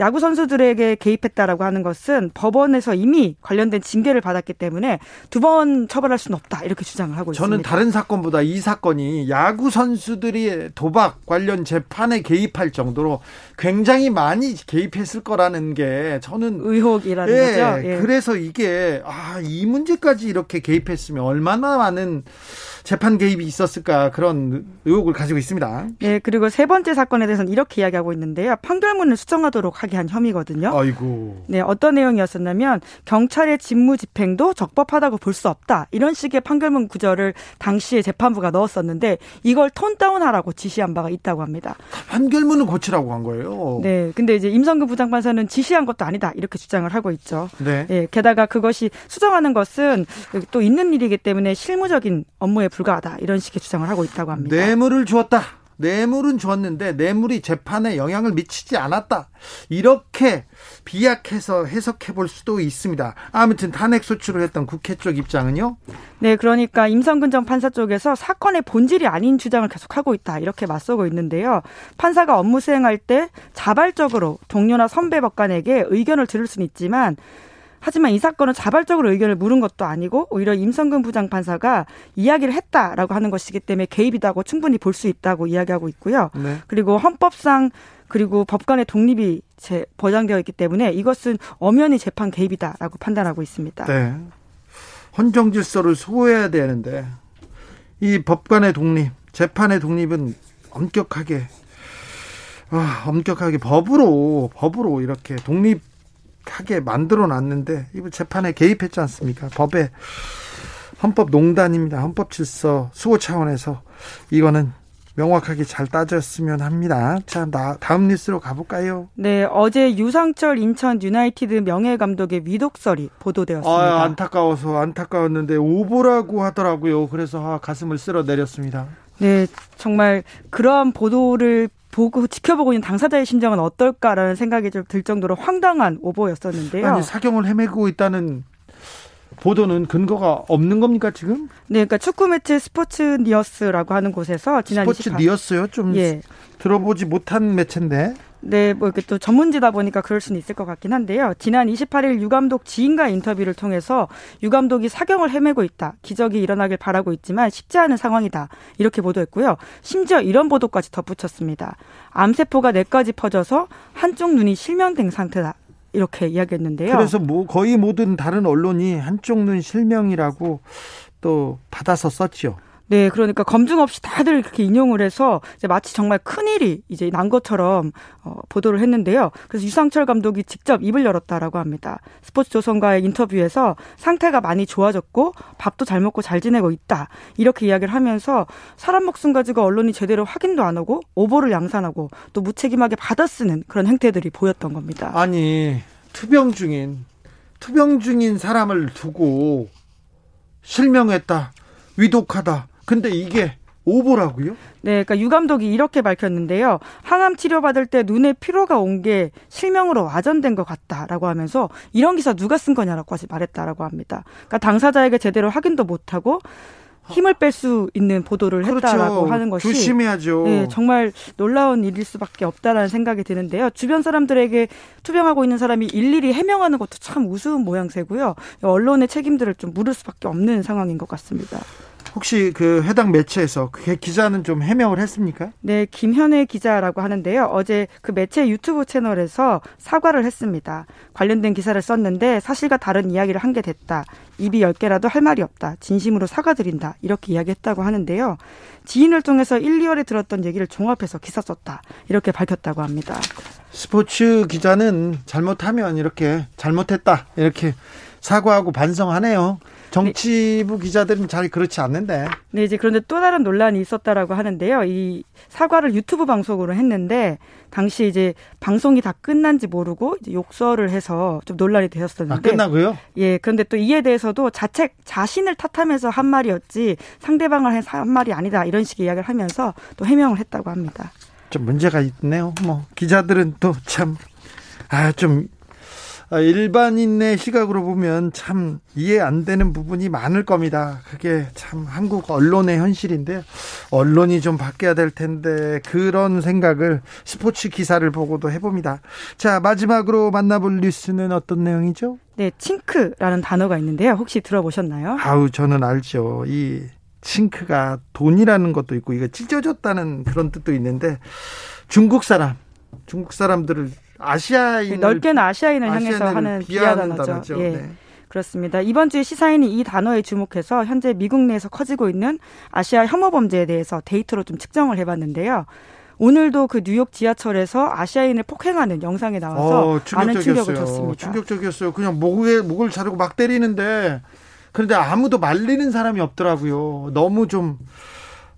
야구 선수들에게 개입했다라고 하는 것은 법원에서 이미 관련된 징계를 받았기 때문에 두 번 처벌할 수는 없다 이렇게 주장을 하고 저는 있습니다. 저는 다른 사건보다 이 사건이 야구 선수들이 도박 관련 재판에 개입할 정도로 굉장히 많이 개입했을 거라는 게 저는 의혹이라는 예, 거죠. 예. 그래서 이게 아, 이 문제까지 이렇게 개입했으면 얼마나 많은 재판 개입이 있었을까 그런 의혹을 가지고 있습니다. 네, 그리고 세 번째 사건에 대해서는 이렇게 이야기하고 있는데요. 판결문을 수정하도록 하게 한 혐의거든요. 아이고. 네, 어떤 내용이었었냐면 경찰의 직무 집행도 적법하다고 볼 수 없다. 이런 식의 판결문 구절을 당시에 재판부가 넣었었는데 이걸 톤 다운하라고 지시한 바가 있다고 합니다. 판결문을 고치라고 한 거예요. 네, 근데 이제 임성근 부장판사는 지시한 것도 아니다 이렇게 주장을 하고 있죠. 네. 네 게다가 그것이 수정하는 것은 또 있는 일이기 때문에 실무적인 업무에 불과하다 이런 식의 주장을 하고 있다고 합니다. 뇌물을 주었다. 뇌물은 주었는데 뇌물이 재판에 영향을 미치지 않았다. 이렇게 비약해서 해석해 볼 수도 있습니다. 아무튼 탄핵 소추를 했던 국회 쪽 입장은요? 네, 그러니까 임성근 전 판사 쪽에서 사건의 본질이 아닌 주장을 계속하고 있다. 이렇게 맞서고 있는데요. 판사가 업무 수행할 때 자발적으로 동료나 선배 법관에게 의견을 들을 수는 있지만 하지만 이 사건은 자발적으로 의견을 물은 것도 아니고 오히려 임성근 부장판사가 이야기를 했다라고 하는 것이기 때문에 개입이다고 충분히 볼 수 있다고 이야기하고 있고요. 네. 그리고 헌법상 그리고 법관의 독립이 제, 보장되어 있기 때문에 이것은 엄연히 재판 개입이다라고 판단하고 있습니다. 네. 헌정 질서를 소호해야 되는데 이 법관의 독립, 재판의 독립은 엄격하게 아, 엄격하게 법으로 법으로 이렇게 독립 하게 만들어 놨는데 이번 재판에 개입했지 않습니까? 법에 헌법 농단입니다. 헌법 질서 수호 차원에서 이거는 명확하게 잘 따졌으면 합니다. 자, 나 다음 뉴스로 가볼까요? 네, 어제 유상철 인천 유나이티드 명예 감독의 위독설이 보도되었습니다. 아, 안타까워서 안타까웠는데 오보라고 하더라고요. 그래서 아, 가슴을 쓸어 내렸습니다. 네, 정말 그러한 보도를 보고 지켜보고 있는 당사자의 심정은 어떨까라는 생각이 좀 들 정도로 황당한 오보였었는데요. 아니, 사경을 헤매고 있다는 보도는 근거가 없는 겁니까 지금? 네, 그러니까 축구 매체 스포츠 니어스라고 하는 곳에서 지난 스포츠 28... 니어스요? 좀 예. 들어보지 못한 매체인데. 네, 뭐 이렇게 또 전문지다 보니까 그럴 수는 있을 것 같긴 한데요. 지난 28일 유 감독 지인과 인터뷰를 통해서 유 감독이 사경을 헤매고 있다. 기적이 일어나길 바라고 있지만 쉽지 않은 상황이다. 이렇게 보도했고요. 심지어 이런 보도까지 덧붙였습니다. 암세포가 뇌까지 퍼져서 한쪽 눈이 실명된 상태다. 이렇게 이야기했는데요. 그래서 뭐 거의 모든 다른 언론이 한쪽 눈 실명이라고 또 받아서 썼지요. 네, 그러니까 검증 없이 다들 그렇게 인용을 해서 이제 마치 정말 큰 일이 이제 난 것처럼 어, 보도를 했는데요. 그래서 유상철 감독이 직접 입을 열었다라고 합니다. 스포츠 조선과의 인터뷰에서 상태가 많이 좋아졌고 밥도 잘 먹고 잘 지내고 있다 이렇게 이야기를 하면서 사람 목숨 가지고 언론이 제대로 확인도 안 하고 오보를 양산하고 또 무책임하게 받아쓰는 그런 행태들이 보였던 겁니다. 아니 투병 중인 투병 중인 사람을 두고 실명했다 위독하다 근데 이게 오보라고요? 네, 그러니까 유 감독이 이렇게 밝혔는데요. 항암 치료 받을 때 눈에 피로가 온 게 실명으로 와전된 것 같다라고 하면서 이런 기사 누가 쓴 거냐라고 말했다라고 합니다. 그러니까 당사자에게 제대로 확인도 못하고 힘을 뺄 수 있는 보도를 그렇죠. 했다라고 하는 것이 조심해야죠. 네, 정말 놀라운 일일 수밖에 없다라는 생각이 드는데요. 주변 사람들에게 투병하고 있는 사람이 일일이 해명하는 것도 참 우스운 모양새고요. 언론의 책임들을 좀 물을 수밖에 없는 상황인 것 같습니다. 혹시 그 해당 매체에서 그 기자는 좀 해명을 했습니까? 네, 김현애 기자라고 하는데요. 어제 그 매체 유튜브 채널에서 사과를 했습니다. 관련된 기사를 썼는데 사실과 다른 이야기를 한 게 됐다. 입이 열 개라도 할 말이 없다. 진심으로 사과드린다. 이렇게 이야기했다고 하는데요. 지인을 통해서 1, 2월에 들었던 얘기를 종합해서 기사 썼다. 이렇게 밝혔다고 합니다. 스포츠 기자는 잘못하면 이렇게 잘못했다. 이렇게 사과하고 반성하네요. 정치부 기자들은 잘 그렇지 않는데. 네, 이제 그런데 또 다른 논란이 있었다라고 하는데요. 이 사과를 유튜브 방송으로 했는데 당시 이제 방송이 다 끝난지 모르고 욕설을 해서 좀 논란이 되었었는데. 아, 끝나고요? 예, 그런데 또 이에 대해서도 자책 자신을 탓하면서 한 말이었지 상대방을 한 말이 아니다 이런 식의 이야기를 하면서 또 해명을 했다고 합니다. 좀 문제가 있네요. 뭐 기자들은 또 참 아, 좀 아, 일반인의 시각으로 보면 참 이해 안 되는 부분이 많을 겁니다. 그게 참 한국 언론의 현실인데 언론이 좀 바뀌어야 될 텐데 그런 생각을 스포츠 기사를 보고도 해봅니다. 자 마지막으로 만나볼 뉴스는 어떤 내용이죠? 네, 칭크라는 단어가 있는데요. 혹시 들어보셨나요? 아우 저는 알죠. 이 칭크가 돈이라는 것도 있고 이거 찢어졌다는 그런 뜻도 있는데 중국 사람 중국 사람들을 아시아인 넓게는 아시아인을 향해서 하는 비하 단어죠. 예. 네. 그렇습니다. 이번 주에 시사인이 이 단어에 주목해서 현재 미국 내에서 커지고 있는 아시아 혐오 범죄에 대해서 데이터로 좀 측정을 해봤는데요. 오늘도 그 뉴욕 지하철에서 아시아인을 폭행하는 영상이 나와서 어, 많은 충격을 줬습니다. 충격적이었어요. 그냥 목에 목을 자르고 막 때리는데 그런데 아무도 말리는 사람이 없더라고요. 너무 좀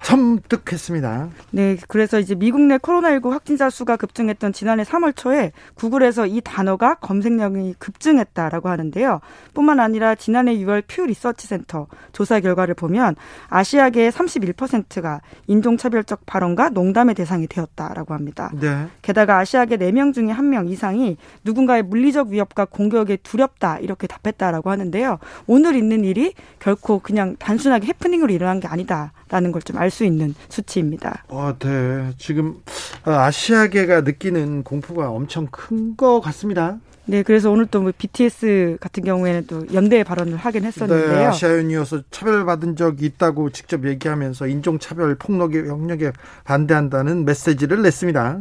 섬뜩했습니다. 네, 그래서 이제 미국 내 코로나19 확진자 수가 급증했던 지난해 3월 초에 구글에서 이 단어가 검색량이 급증했다라고 하는데요. 뿐만 아니라 지난해 6월 퓨 리서치 센터 조사 결과를 보면 아시아계의 31%가 인종차별적 발언과 농담의 대상이 되었다라고 합니다. 네. 게다가 아시아계 4명 중에 1명 이상이 누군가의 물리적 위협과 공격에 두렵다 이렇게 답했다라고 하는데요. 오늘 있는 일이 결코 그냥 단순하게 해프닝으로 일어난 게 아니다 라는 걸 좀 알 수 있는 수치입니다. 어, 네. 지금 아시아계가 느끼는 공포가 엄청 큰 것 같습니다. 네, 그래서 오늘 또 뭐 BTS 같은 경우에는 또 연대 발언을 하긴 했었는데요. 네, 아시아인이어서 차별받은 적이 있다고 직접 얘기하면서 인종차별 폭력에 영역에 반대한다는 메시지를 냈습니다.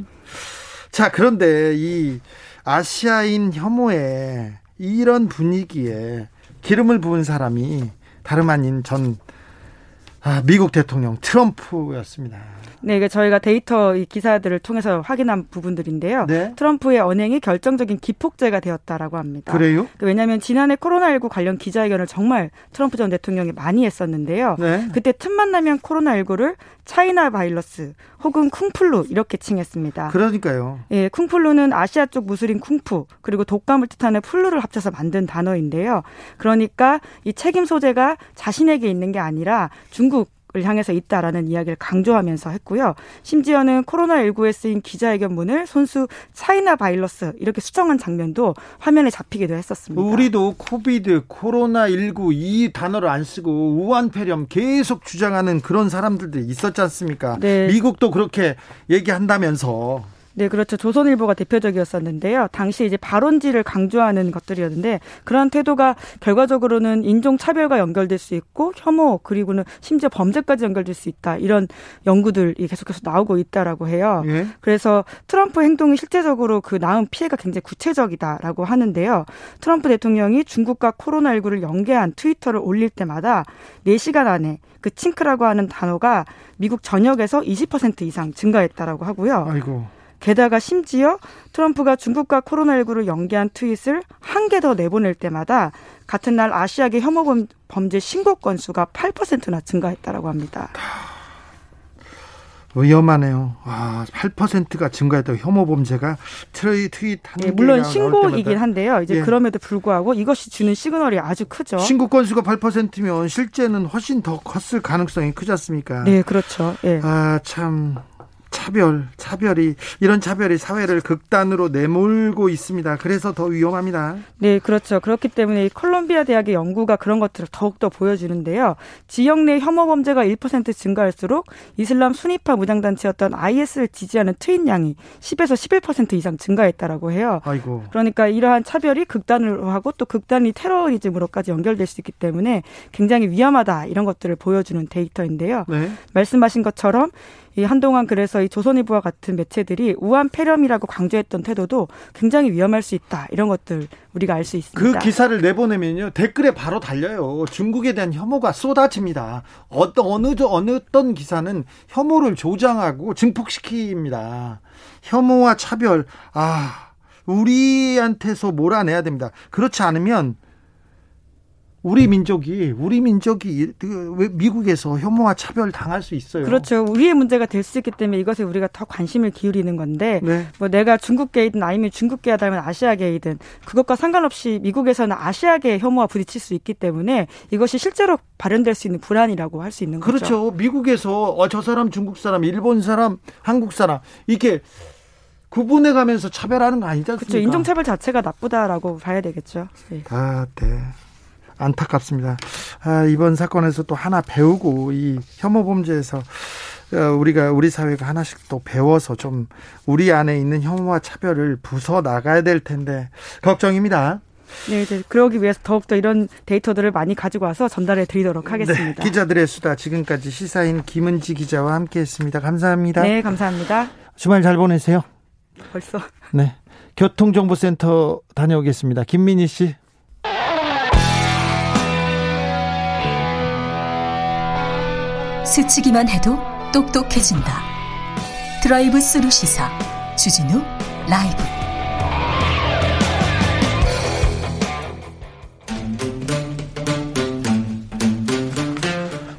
자, 그런데 이 아시아인 혐오에 이런 분위기에 기름을 부은 사람이 다름 아닌 전 아, 미국 대통령 트럼프였습니다. 네, 이게 저희가 데이터 기사들을 통해서 확인한 부분들인데요. 네? 트럼프의 언행이 결정적인 기폭제가 되었다라고 합니다. 그래요? 그 왜냐하면 지난해 코로나19 관련 기자회견을 정말 트럼프 전 대통령이 많이 했었는데요. 네? 그때 틈만 나면 코로나19를 China virus 혹은 Kung Flu 이렇게 칭했습니다. 그러니까요. 예, Kung Flu는 아시아 쪽 무술인 쿵푸 그리고 독감을 뜻하는 flu를 합쳐서 만든 단어인데요. 그러니까 이 책임 소재가 자신에게 있는 게 아니라 중국 을 향해서 있다라는 이야기를 강조하면서 했고요. 심지어는 코로나19에 쓰인 기자회견문을 손수 China virus 이렇게 수정한 장면도 화면에 잡히기도 했었습니다. 우리도 COVID, 코로나19 이 단어를 안 쓰고 우한폐렴 계속 주장하는 그런 사람들도 있었지 않습니까? 네. 미국도 그렇게 얘기한다면서 네, 그렇죠. 조선일보가 대표적이었었는데요. 당시 이제 발원지를 강조하는 것들이었는데 그러한 태도가 결과적으로는 인종 차별과 연결될 수 있고 혐오 그리고는 심지어 범죄까지 연결될 수 있다. 이런 연구들이 계속해서 나오고 있다라고 해요. 예? 그래서 트럼프 행동이 실제적으로 그 낳은 피해가 굉장히 구체적이다라고 하는데요. 트럼프 대통령이 중국과 코로나19를 연계한 트위터를 올릴 때마다 4시간 안에 그 Chink라고 하는 단어가 미국 전역에서 20% 이상 증가했다라고 하고요. 아이고. 게다가 심지어 트럼프가 중국과 코로나19를 연계한 트윗을 한 개 더 내보낼 때마다 같은 날 아시아계 혐오 범죄 신고 건수가 8%나 증가했다라고 합니다. 위험하네요. 아, 8%가 증가했다. 혐오 범죄가 트윗 트윗 한 예, 물론 신고이긴 한데요. 이제 예. 그럼에도 불구하고 이것이 주는 시그널이 아주 크죠. 신고 건수가 8%면 실제는 훨씬 더 컸을 가능성이 크지 않습니까? 네, 그렇죠. 예. 아, 참 차별, 차별이 이런 차별이 사회를 극단으로 내몰고 있습니다. 그래서 더 위험합니다. 네, 그렇죠. 그렇기 때문에 콜롬비아 대학의 연구가 그런 것들을 더욱더 보여주는데요. 지역 내 혐오 범죄가 1% 증가할수록 이슬람 순위파 무장 단체였던 IS를 지지하는 트윗량이 10에서 11% 이상 증가했다라고 해요. 아이고. 그러니까 이러한 차별이 극단으로 하고 또 극단이 테러리즘으로까지 연결될 수 있기 때문에 굉장히 위험하다 이런 것들을 보여주는 데이터인데요. 네. 말씀하신 것처럼 이 한동안 그래서 이 조선일보와 같은 매체들이 우한 폐렴이라고 강조했던 태도도 굉장히 위험할 수 있다. 이런 것들 우리가 알 수 있습니다. 그 기사를 내보내면요. 댓글에 바로 달려요. 중국에 대한 혐오가 쏟아집니다. 어떤 어느 어느 어떤 기사는 혐오를 조장하고 증폭시킵니다. 혐오와 차별 아 우리한테서 몰아내야 됩니다. 그렇지 않으면 우리 민족이 우리 민족이 그 미국에서 혐오와 차별 당할 수 있어요. 그렇죠. 우리의 문제가 될 수 있기 때문에 이것에 우리가 더 관심을 기울이는 건데 네. 뭐 내가 중국계이든 아니면 중국계야 아니면 아시아계이든 그것과 상관없이 미국에서는 아시아계 혐오와 부딪힐 수 있기 때문에 이것이 실제로 발현될 수 있는 불안이라고 할 수 있는 거죠. 그렇죠. 미국에서 어, 저 사람 중국 사람, 일본 사람, 한국 사람 이게 구분해 가면서 차별하는 거 아니지 않습니까? 그렇죠. 인종차별 자체가 나쁘다라고 봐야 되겠죠. 네. 아, 네. 안타깝습니다. 아, 이번 사건에서 또 하나 배우고 이 혐오 범죄에서 어, 우리가 우리 사회가 하나씩 또 배워서 좀 우리 안에 있는 혐오와 차별을 부숴 나가야 될 텐데 걱정입니다. 네, 이제 그러기 위해서 더욱더 이런 데이터들을 많이 가지고 와서 전달해 드리도록 네, 하겠습니다. 네, 기자들의 수다 지금까지 시사인 김은지 기자와 함께했습니다. 감사합니다. 네, 감사합니다. 주말 잘 보내세요. 벌써. 네, 교통정보센터 다녀오겠습니다. 김민희 씨. 스치기만 해도 똑똑해진다. 드라이브 스루 시사 주진우 라이브.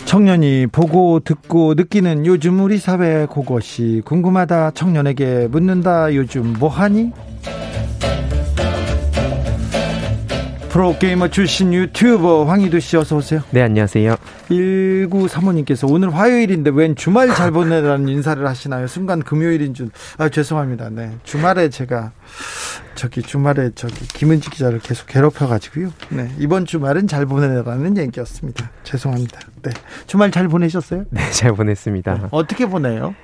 청년이 보고 듣고 느끼는 요즘 우리 사회 그것이 궁금하다 청년에게 묻는다 요즘 뭐하니? 프로게이머 출신 유튜버 황희도 씨 어서 오세요. 네, 안녕하세요. 1935님께서 오늘 화요일인데 웬 주말 잘 보내라는 인사를 하시나요? 순간 금요일인 줄. 아, 죄송합니다. 네. 주말에 제가 저기 주말에 저기 김은지 기자를 계속 괴롭혀 가지고요. 네. 이번 주말은 잘 보내라는 얘기였습니다. 죄송합니다. 네. 주말 잘 보내셨어요? 네, 잘 보냈습니다. 네. 어떻게 보내요?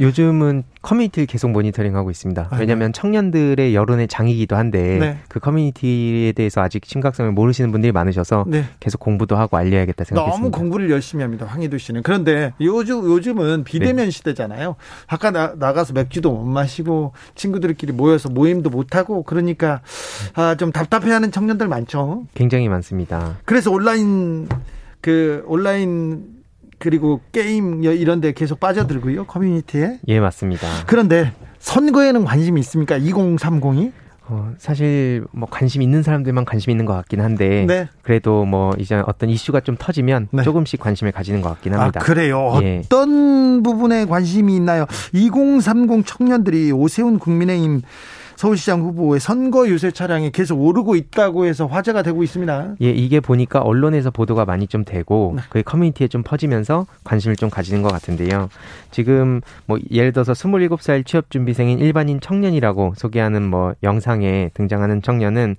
요즘은 커뮤니티를 계속 모니터링하고 있습니다. 아, 네. 왜냐하면 청년들의 여론의 장이기도 한데 네. 그 커뮤니티에 대해서 아직 심각성을 모르시는 분들이 많으셔서 네. 계속 공부도 하고 알려야겠다 생각했습니다. 너무 공부를 열심히 합니다. 황희도 씨는. 그런데 요즘 요즘은 비대면 네. 시대잖아요. 아까 나, 나가서 맥주도 못 마시고 친구들끼리 모여서 모임도 못 하고 그러니까 아, 좀 답답해하는 청년들 많죠. 굉장히 많습니다. 그래서 온라인 그 온라인 그리고 게임 이런 데 계속 빠져들고요. 커뮤니티에. 예, 맞습니다. 그런데 선거에는 관심이 있습니까? 2030이? 어, 사실 뭐 관심 있는 사람들만 관심 있는 것 같긴 한데 네. 그래도 뭐 이제 어떤 이슈가 좀 터지면 네. 조금씩 관심을 가지는 것 같긴 합니다. 아, 그래요. 예. 어떤 부분에 관심이 있나요? 2030 청년들이 오세훈 국민의힘 서울시장 후보의 선거 유세 차량이 계속 오르고 있다고 해서 화제가 되고 있습니다. 예, 이게 보니까 언론에서 보도가 많이 좀 되고 네. 그 커뮤니티에 좀 퍼지면서 관심을 좀 가지는 것 같은데요. 지금 뭐 예를 들어서 27살 취업 준비생인 일반인 청년이라고 소개하는 뭐 영상에 등장하는 청년은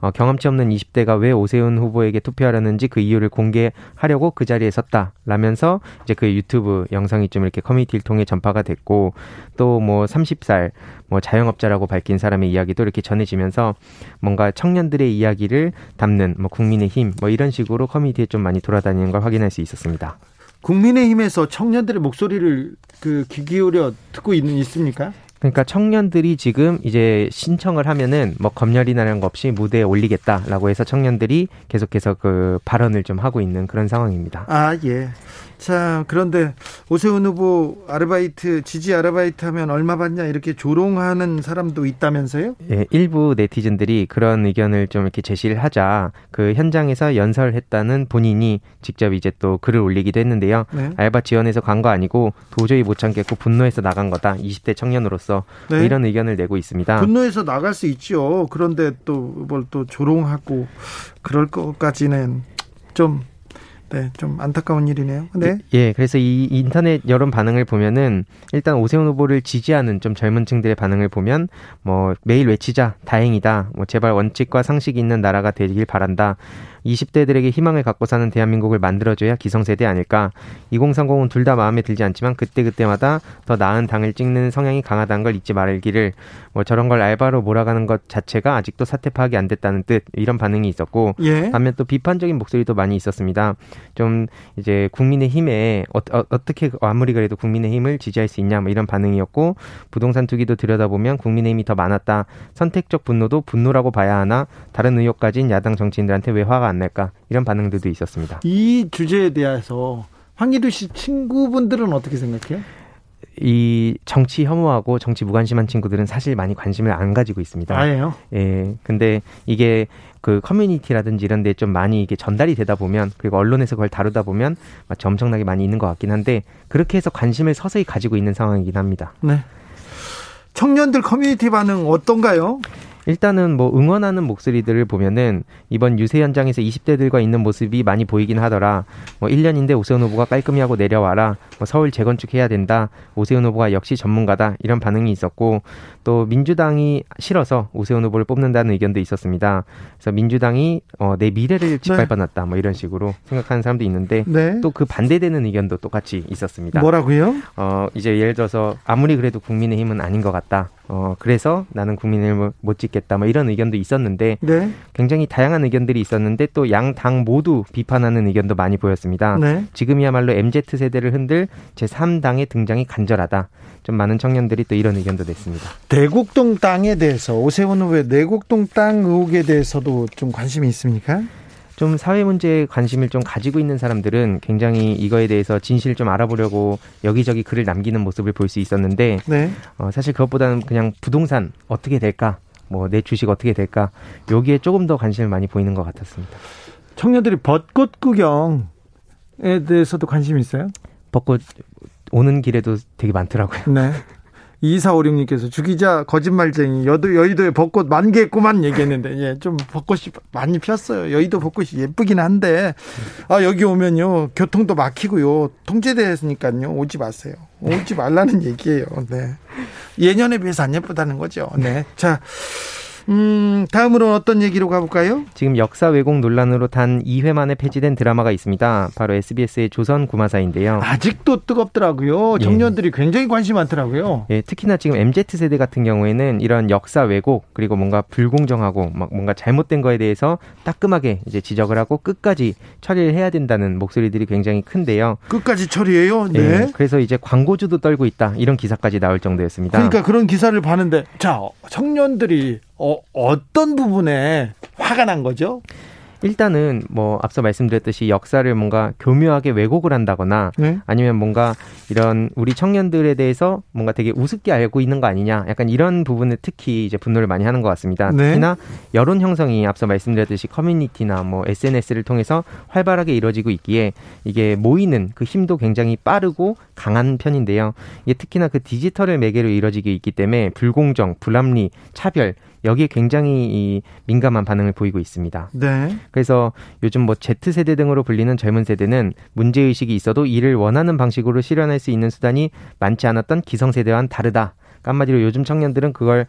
어, 경험치 없는 20대가 왜 오세훈 후보에게 투표하려는지 그 이유를 공개하려고 그 자리에 섰다 라면서 이제 그 유튜브 영상이 좀 이렇게 커뮤니티를 통해 전파가 됐고 또 뭐 30살 뭐 자영업자라고 밝힌 사람의 이야기도 이렇게 전해지면서 뭔가 청년들의 이야기를 담는 뭐 국민의 힘뭐 이런 식으로 커뮤니티에 좀 많이 돌아다니는 걸 확인할 수 있었습니다. 국민의힘에서 청년들의 목소리를 그 귀 기울여 듣고 있는 있습니까? 그러니까 청년들이 지금 이제 신청을 하면은 뭐 검열이나 거 없이 무대에 올리겠다라고 해서 청년들이 계속해서 그 발언을 좀 하고 있는 그런 상황입니다. 아, 예. 자, 그런데 오세훈 후보 아르바이트, 지지 아르바이트 하면 얼마 받냐 이렇게 조롱하는 사람도 있다면서요? 예, 일부 네티즌들이 그런 의견을 좀 이렇게 제시를 하자 그 현장에서 연설했다는 본인이 직접 이제 또 글을 올리기도 했는데요. 네. 알바 지원해서 간 거 아니고 도저히 못 참겠고 분노해서 나간 거다. 20대 청년으로서 뭐 네. 이런 의견을 내고 있습니다. 분노해서 나갈 수 있죠. 그런데 또 뭘 또 조롱하고 그럴 것까지는 좀 네, 좀 안타까운 일이네요. 네. 예, 그래서 이 인터넷 여론 반응을 보면은 일단 오세훈 후보를 지지하는 좀 젊은 층들의 반응을 보면 뭐 매일 외치자, 다행이다, 뭐 제발 원칙과 상식이 있는 나라가 되길 바란다. 20대들에게 희망을 갖고 사는 대한민국을 만들어줘야 기성세대 아닐까. 2030은 둘 다 마음에 들지 않지만 그때그때마다 더 나은 당을 찍는 성향이 강하다는 걸 잊지 말기를 뭐 저런 걸 알바로 몰아가는 것 자체가 아직도 사태 파악이 안 됐다는 뜻 이런 반응이 있었고 예. 반면 또 비판적인 목소리도 많이 있었습니다. 좀 이제 국민의힘에 어, 어, 어떻게 아무리 그래도 국민의힘을 지지할 수 있냐 뭐 이런 반응이었고 부동산 투기도 들여다보면 국민의힘이 더 많았다. 선택적 분노도 분노라고 봐야 하나 다른 의혹 가진 야당 정치인들한테 왜 화가 안 낼까 이런 반응들도 있었습니다. 이 주제에 대해서 황희두 씨 친구분들은 어떻게 생각해요? 이 정치 혐오하고 정치 무관심한 친구들은 사실 많이 관심을 안 가지고 있습니다. 아예요? 예. 근데 이게 그 커뮤니티라든지 이런 데 좀 많이 이게 전달이 되다 보면 그리고 언론에서 그걸 다루다 보면 마치 엄청나게 많이 있는 것 같긴 한데 그렇게 해서 관심을 서서히 가지고 있는 상황이긴 합니다. 네. 청년들 커뮤니티 반응 어떤가요? 일단은 뭐 응원하는 목소리들을 보면은 이번 유세 현장에서 20대들과 있는 모습이 많이 보이긴 하더라. 뭐 1년인데 오세훈 후보가 깔끔히 하고 내려와라. 뭐 서울 재건축해야 된다. 오세훈 후보가 역시 전문가다. 이런 반응이 있었고 또 민주당이 싫어서 오세훈 후보를 뽑는다는 의견도 있었습니다. 그래서 민주당이 어, 내 미래를 짓밟아놨다. 뭐 이런 식으로 생각하는 사람도 있는데 네. 또그 반대되는 의견도 똑같이 있었습니다. 뭐라고요? 어 이제 예를 들어서 아무리 그래도 국민의힘은 아닌 것 같다. 어, 그래서 나는 국민의힘을 못 찍겠다. 뭐 이런 의견도 있었는데 네. 굉장히 다양한 의견들이 있었는데 또 양 당 모두 비판하는 의견도 많이 보였습니다. 네. 지금이야말로 MZ 세대를 흔들 제3당의 등장이 간절하다. 좀 많은 청년들이 또 이런 의견도 냈습니다. 내곡동 땅에 대해서 오세훈 후보의 내곡동 땅 의혹에 대해서도 좀 관심이 있습니까? 좀 사회 문제에 관심을 좀 가지고 있는 사람들은 굉장히 이거에 대해서 진실을 좀 알아보려고 여기저기 글을 남기는 모습을 볼 수 있었는데 네. 어, 사실 그것보다는 그냥 부동산 어떻게 될까 뭐 내 주식 어떻게 될까 여기에 조금 더 관심을 많이 보이는 것 같았습니다. 청년들이 벚꽃 구경에 대해서도 관심이 있어요? 벚꽃 오는 길에도 되게 많더라고요. 네. 2456님께서 주기자 거짓말쟁이 여도 여의도에 벚꽃 만개했구만 얘기했는데 예, 좀 벚꽃이 많이 폈어요. 여의도 벚꽃이 예쁘긴 한데 아 여기 오면요 교통도 막히고요 통제되었으니까요 오지 마세요. 오지 말라는 얘기예요. 네. 예년에 비해서 안 예쁘다는 거죠. 네. 자. 음, 다음으로 어떤 얘기로 가볼까요? 지금 역사 왜곡 논란으로 단 2회 만에 폐지된 드라마가 있습니다. 바로 SBS의 조선 구마사인데요. 아직도 뜨겁더라고요. 예. 청년들이 예. 굉장히 관심 많더라고요. 예, 특히나 지금 MZ 세대 같은 경우에는 이런 역사 왜곡 그리고 뭔가 불공정하고 막 뭔가 잘못된 거에 대해서 따끔하게 이제 지적을 하고 끝까지 처리를 해야 된다는 목소리들이 굉장히 큰데요. 끝까지 처리해요. 네. 예, 그래서 이제 광고주도 떨고 있다 이런 기사까지 나올 정도였습니다. 그러니까 그런 기사를 봤는데 자 청년들이 어, 어떤 부분에 화가 난 거죠? 일단은 뭐 앞서 말씀드렸듯이 역사를 뭔가 교묘하게 왜곡을 한다거나 네? 아니면 뭔가 이런 우리 청년들에 대해서 뭔가 되게 우습게 알고 있는 거 아니냐 약간 이런 부분에 특히 이제 분노를 많이 하는 것 같습니다. 네? 특히나 여론 형성이 앞서 말씀드렸듯이 커뮤니티나 뭐 SNS를 통해서 활발하게 이루어지고 있기에 이게 모이는 그 힘도 굉장히 빠르고 강한 편인데요. 이게 특히나 그 디지털을 매개로 이루어지고 있기 때문에 불공정, 불합리, 차별 여기에 굉장히 이 민감한 반응을 보이고 있습니다. 네. 그래서 요즘 뭐 Z세대 등으로 불리는 젊은 세대는 문제 의식이 있어도 이를 원하는 방식으로 실현할 수 있는 수단이 많지 않았던 기성 세대와는 다르다. 한마디로 요즘 청년들은 그걸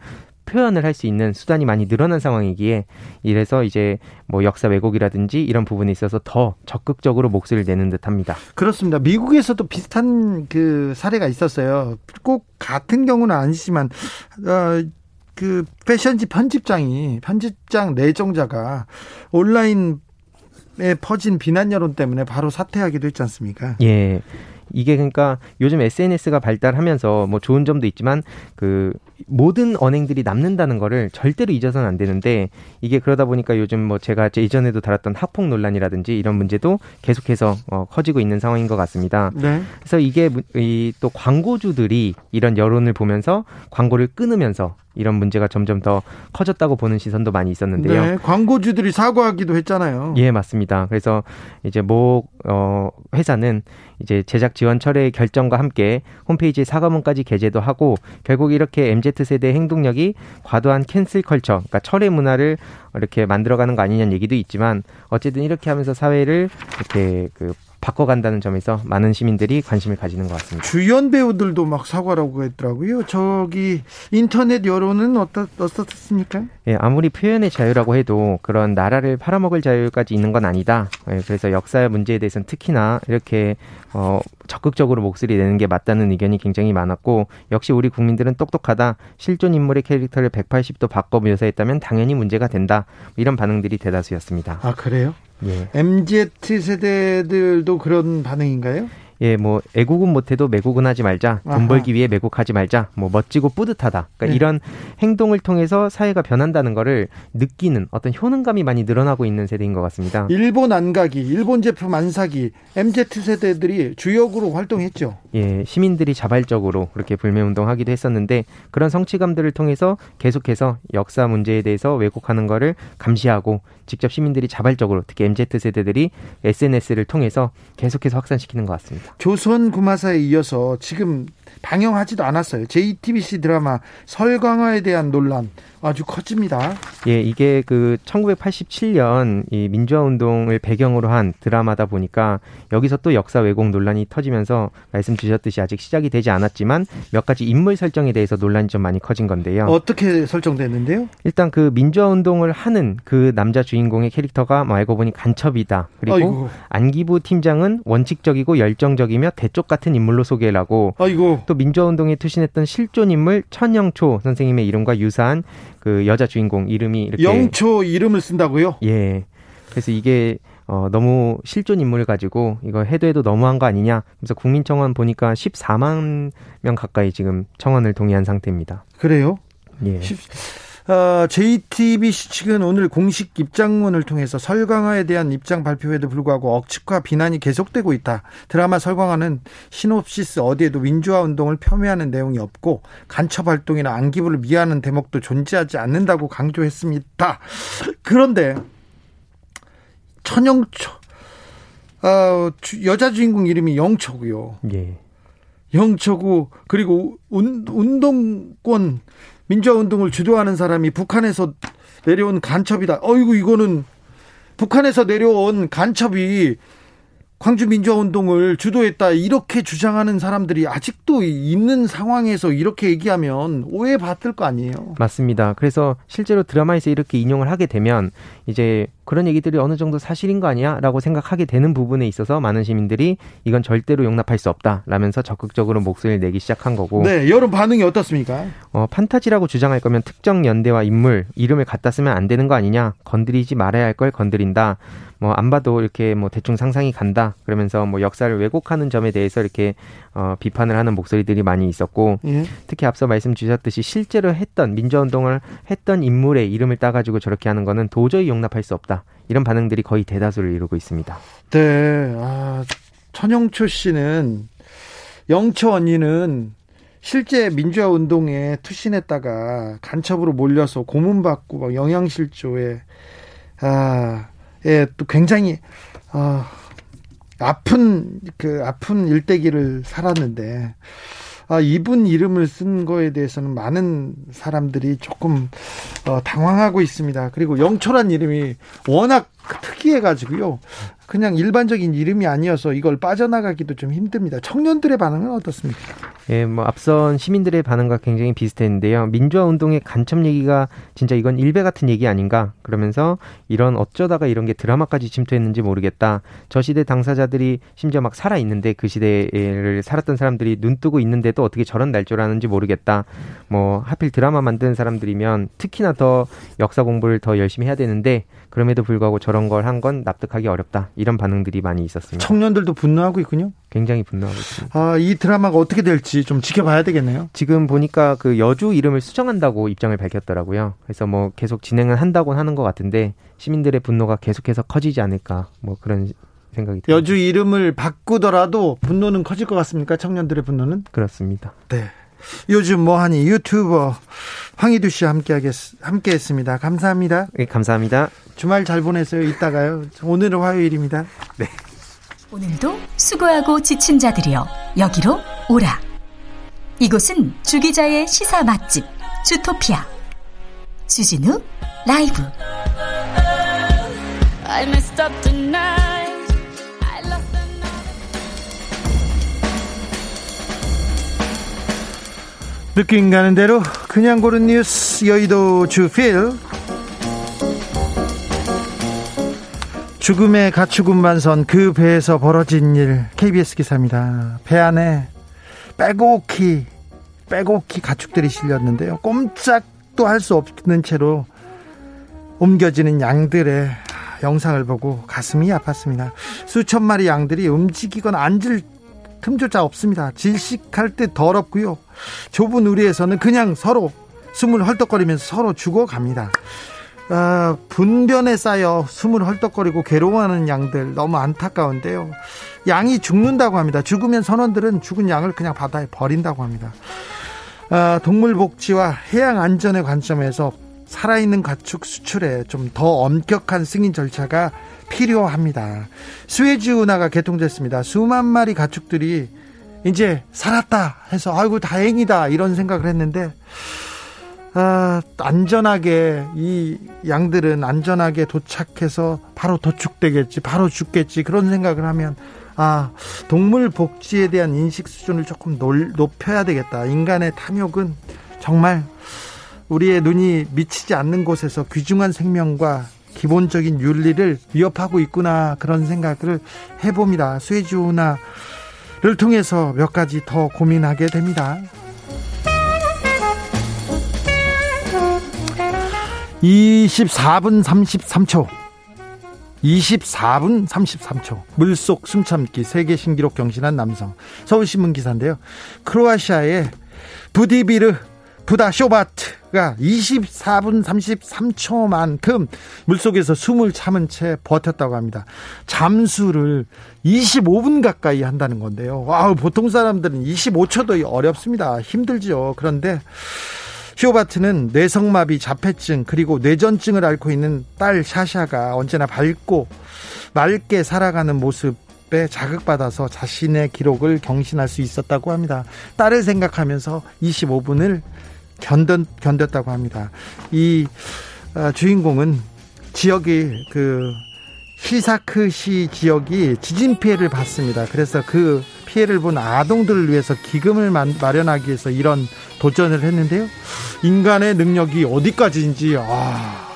표현을 할 수 있는 수단이 많이 늘어난 상황이기에 이래서 이제 뭐 역사 왜곡이라든지 이런 부분에 있어서 더 적극적으로 목소리를 내는 듯합니다. 그렇습니다. 미국에서도 비슷한 그 사례가 있었어요. 꼭 같은 경우는 아니지만 어, 그 패션지 편집장이 편집장 내정자가 온라인에 퍼진 비난 여론 때문에 바로 사퇴하기도 했지 않습니까? 예. 이게 그러니까 요즘 SNS가 발달하면서 뭐 좋은 점도 있지만 그 모든 언행들이 남는다는 거를 절대로 잊어서는 안 되는데 이게 그러다 보니까 요즘 뭐 제가 이전에도 다뤘던 학폭 논란이라든지 이런 문제도 계속해서 어, 커지고 있는 상황인 것 같습니다. 네. 그래서 이게 이 또 광고주들이 이런 여론을 보면서 광고를 끊으면서 이런 문제가 점점 더 커졌다고 보는 시선도 많이 있었는데요. 네, 광고주들이 사과하기도 했잖아요. 예, 맞습니다. 그래서 이제 모 어, 회사는 이제 제작 지원 철회 결정과 함께 홈페이지에 사과문까지 게재도 하고 결국 이렇게 MZ 세대의 행동력이 과도한 캔슬 컬처, 그러니까 철회 문화를 이렇게 만들어가는 거 아니냐는 얘기도 있지만 어쨌든 이렇게 하면서 사회를 이렇게 그 바꿔간다는 점에서 많은 시민들이 관심을 가지는 것 같습니다. 주연 배우들도 막 사과라고 했더라고요. 저기 인터넷 여론은 어떻, 어떻습니까? 예, 아무리 표현의 자유라고 해도 그런 나라를 팔아먹을 자유까지 있는 건 아니다. 예, 그래서 역사 문제에 대해서는 특히나 이렇게 어, 적극적으로 목소리 내는 게 맞다는 의견이 굉장히 많았고 역시 우리 국민들은 똑똑하다. 실존 인물의 캐릭터를 180도 바꿔 묘사했다면 당연히 문제가 된다. 이런 반응들이 대다수였습니다. 아 그래요? 예. MZ 세대들도 그런 반응인가요? 예, 뭐 애국은 못해도 매국은 하지 말자, 돈 아하. 벌기 위해 매국하지 말자, 뭐 멋지고 뿌듯하다. 그러니까 네. 이런 행동을 통해서 사회가 변한다는 거를 느끼는 어떤 효능감이 많이 늘어나고 있는 세대인 것 같습니다. 일본 안 가기, 일본 제품 안 사기, MZ 세대들이 주역으로 활동했죠. 예, 시민들이 자발적으로 그렇게 불매 운동하기도 했었는데 그런 성취감들을 통해서 계속해서 역사 문제에 대해서 왜곡하는 거를 감시하고 직접 시민들이 자발적으로 특히 MZ 세대들이 SNS를 통해서 계속해서 확산시키는 것 같습니다. 조선 구마사에 이어서 지금 방영하지도 않았어요. JTBC 드라마 설광화에 대한 논란 아주 커집니다. 예, 이게 그 1987년 이 민주화 운동을 배경으로 한 드라마다 보니까 여기서 또 역사 왜곡 논란이 터지면서 말씀 주셨듯이 아직 시작이 되지 않았지만 몇 가지 인물 설정에 대해서 논란이 좀 많이 커진 건데요. 어떻게 설정됐는데요? 일단 그 민주화 운동을 하는 그 남자 주인공의 캐릭터가 뭐 알고 보니 간첩이다. 그리고 아이고. 안기부 팀장은 원칙적이고 열정적이며 대쪽 같은 인물로 소개를 하고 아이고. 또 민주화 운동에 투신했던 실존 인물 천영초 선생님의 이름과 유사한 그 여자 주인공 이름이 이렇게 영초 이름을 쓴다고요? 예. 그래서 이게 어, 너무 실존 인물을 가지고 이거 해도 해도 너무한 거 아니냐. 그래서 국민청원 보니까 14만 명 가까이 지금 청원을 동의한 상태입니다. 그래요? 예. 10, 어, JTBC 측은 오늘 공식 입장문을 통해서 설광화에 대한 입장 발표에도 불구하고 억측과 비난이 계속되고 있다. 드라마 설광화는 시놉시스 어디에도 민주화 운동을 폄훼하는 내용이 없고 간첩 활동이나 안기부를 미하는 대목도 존재하지 않는다고 강조했습니다. 그런데 천영초 어, 여자 주인공 이름이 영초고요. 예. 영초고 그리고 운, 운동권 민주화 운동을 주도하는 사람이 북한에서 내려온 간첩이다. 어이구 이거는 북한에서 내려온 간첩이 광주 민주화 운동을 주도했다 이렇게 주장하는 사람들이 아직도 있는 상황에서 이렇게 얘기하면 오해받을 거 아니에요. 맞습니다. 그래서 실제로 드라마에서 이렇게 인용을 하게 되면 이제 그런 얘기들이 어느 정도 사실인 거 아니야라고 생각하게 되는 부분에 있어서 많은 시민들이 이건 절대로 용납할 수 없다라면서 적극적으로 목소리를 내기 시작한 거고. 네, 여론 반응이 어떻습니까? 어, 판타지라고 주장할 거면 특정 연대와 인물 이름을 갖다 쓰면 안 되는 거 아니냐? 건드리지 말아야 할 걸 건드린다. 뭐 안 봐도 이렇게 뭐 대충 상상이 간다 그러면서 뭐 역사를 왜곡하는 점에 대해서 이렇게 어 비판을 하는 목소리들이 많이 있었고 예. 특히 앞서 말씀 주셨듯이 실제로 했던 민주화 운동을 했던 인물의 이름을 따가지고 저렇게 하는 거는 도저히 용납할 수 없다 이런 반응들이 거의 대다수를 이루고 있습니다. 네, 아, 천영초 씨는 영초 언니는 실제 민주화 운동에 투신했다가 간첩으로 몰려서 고문받고 막 영양실조에 아 예, 또 굉장히 어, 아픈 그 아픈 일대기를 살았는데 아, 이분 이름을 쓴 거에 대해서는 많은 사람들이 조금 어, 당황하고 있습니다. 그리고 영초란 이름이 워낙 특이해가지고요. 그냥 일반적인 이름이 아니어서 이걸 빠져나가기도 좀 힘듭니다. 청년들의 반응은 어떻습니까? 예, 뭐 앞선 시민들의 반응과 굉장히 비슷했는데요. 민주화 운동의 간첩 얘기가 진짜 이건 일배 같은 얘기 아닌가? 그러면서 이런 어쩌다가 이런 게 드라마까지 침투했는지 모르겠다. 저 시대 당사자들이 심지어 막 살아 있는데 그 시대를 살았던 사람들이 눈 뜨고 있는데도 어떻게 저런 날조를 하는지 모르겠다. 뭐 하필 드라마 만든 사람들이면 특히나 더 역사 공부를 더 열심히 해야 되는데 그럼에도 불구하고 저런 걸 한 건 납득하기 어렵다. 이런 반응들이 많이 있었습니다. 청년들도 분노하고 있군요. 굉장히 분노하고 있습니다. 아, 이 드라마가 어떻게 될지 좀 지켜봐야 되겠네요. 지금 보니까 그 여주 이름을 수정한다고 입장을 밝혔더라고요. 그래서 뭐 계속 진행을 한다고 하는 것 같은데 시민들의 분노가 계속해서 커지지 않을까 뭐 그런 생각이 듭니다. 여주 이름을 바꾸더라도 분노는 커질 것 같습니까? 청년들의 분노는? 그렇습니다. 네. 요즘 뭐하니 유튜버 황희두 씨 함께 하겠 함께 했습니다. 감사합니다. 네, 감사합니다. 주말 잘 보내세요. 이따가요. 오늘은 화요일입니다. 네. 오늘도 수고하고 지친 자들이여 여기로 오라. 이곳은 주기자의 시사 맛집 주토피아 주진우 라이브. 느낌 가는 대로 그냥 고른 뉴스 여의도 주필 죽음의 가축 운반선 그 배에서 벌어진 일 KBS 기사입니다. 배 안에 빼곡히 빼곡히 가축들이 실렸는데요. 꼼짝도 할 수 없는 채로 옮겨지는 양들의 영상을 보고 가슴이 아팠습니다. 수천 마리 양들이 움직이거나 앉을 틈조차 없습니다. 질식할 때 더럽고요. 좁은 우리에서는 그냥 서로 숨을 헐떡거리면서 서로 죽어갑니다. 아, 분변에 쌓여 숨을 헐떡거리고 괴로워하는 양들 너무 안타까운데요. 양이 죽는다고 합니다. 죽으면 선원들은 죽은 양을 그냥 바다에 버린다고 합니다. 아, 동물 복지와 해양 안전의 관점에서 살아있는 가축 수출에 좀 더 엄격한 승인 절차가 필요합니다. 스웨즈 운하가 개통됐습니다. 수만 마리 가축들이 이제 살았다 해서 아이고 다행이다 이런 생각을 했는데 아, 안전하게 이 양들은 안전하게 도착해서 바로 도축되겠지 바로 죽겠지 그런 생각을 하면 아 동물 복지에 대한 인식 수준을 조금 높여야 되겠다 인간의 탐욕은 정말 우리의 눈이 미치지 않는 곳에서 귀중한 생명과 기본적인 윤리를 위협하고 있구나 그런 생각을 해봅니다 스웨즈운하 를 통해서 몇 가지 더 고민하게 됩니다. 24분 33초. 24분 33초. 물속 숨참기 세계 신기록 경신한 남성. 서울신문 기사인데요. 크로아시아의 부디비르 부다 쇼바트가 24분 33초만큼 물속에서 숨을 참은 채 버텼다고 합니다. 잠수를 25분 가까이 한다는 건데요. 와, 보통 사람들은 25초도 어렵습니다. 힘들죠. 그런데 쇼바트는 뇌성마비, 자폐증 그리고 뇌전증을 앓고 있는 딸 샤샤가 언제나 밝고 맑게 살아가는 모습 에 자극받아서 자신의 기록을 경신할 수 있었다고 합니다. 딸을 생각하면서 25분을 견뎠, 견뎠다고 합니다. 이 어, 주인공은 지역이 그 히사크시 지역이 지진 피해를 받습니다. 그래서 그 피해를 본 아동들을 위해서 기금을 마련하기 위해서 이런 도전을 했는데요. 인간의 능력이 어디까지인지 아,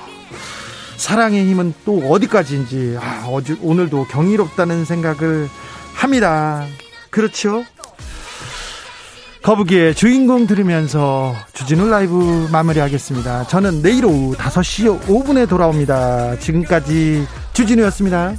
사랑의 힘은 또 어디까지인지 아, 어제 오늘도 경이롭다는 생각을 합니다. 그렇죠? 거북이의 주인공 들으면서 주진우 라이브 마무리하겠습니다. 저는 내일 오후 5시 5분에 돌아옵니다. 지금까지 주진우였습니다.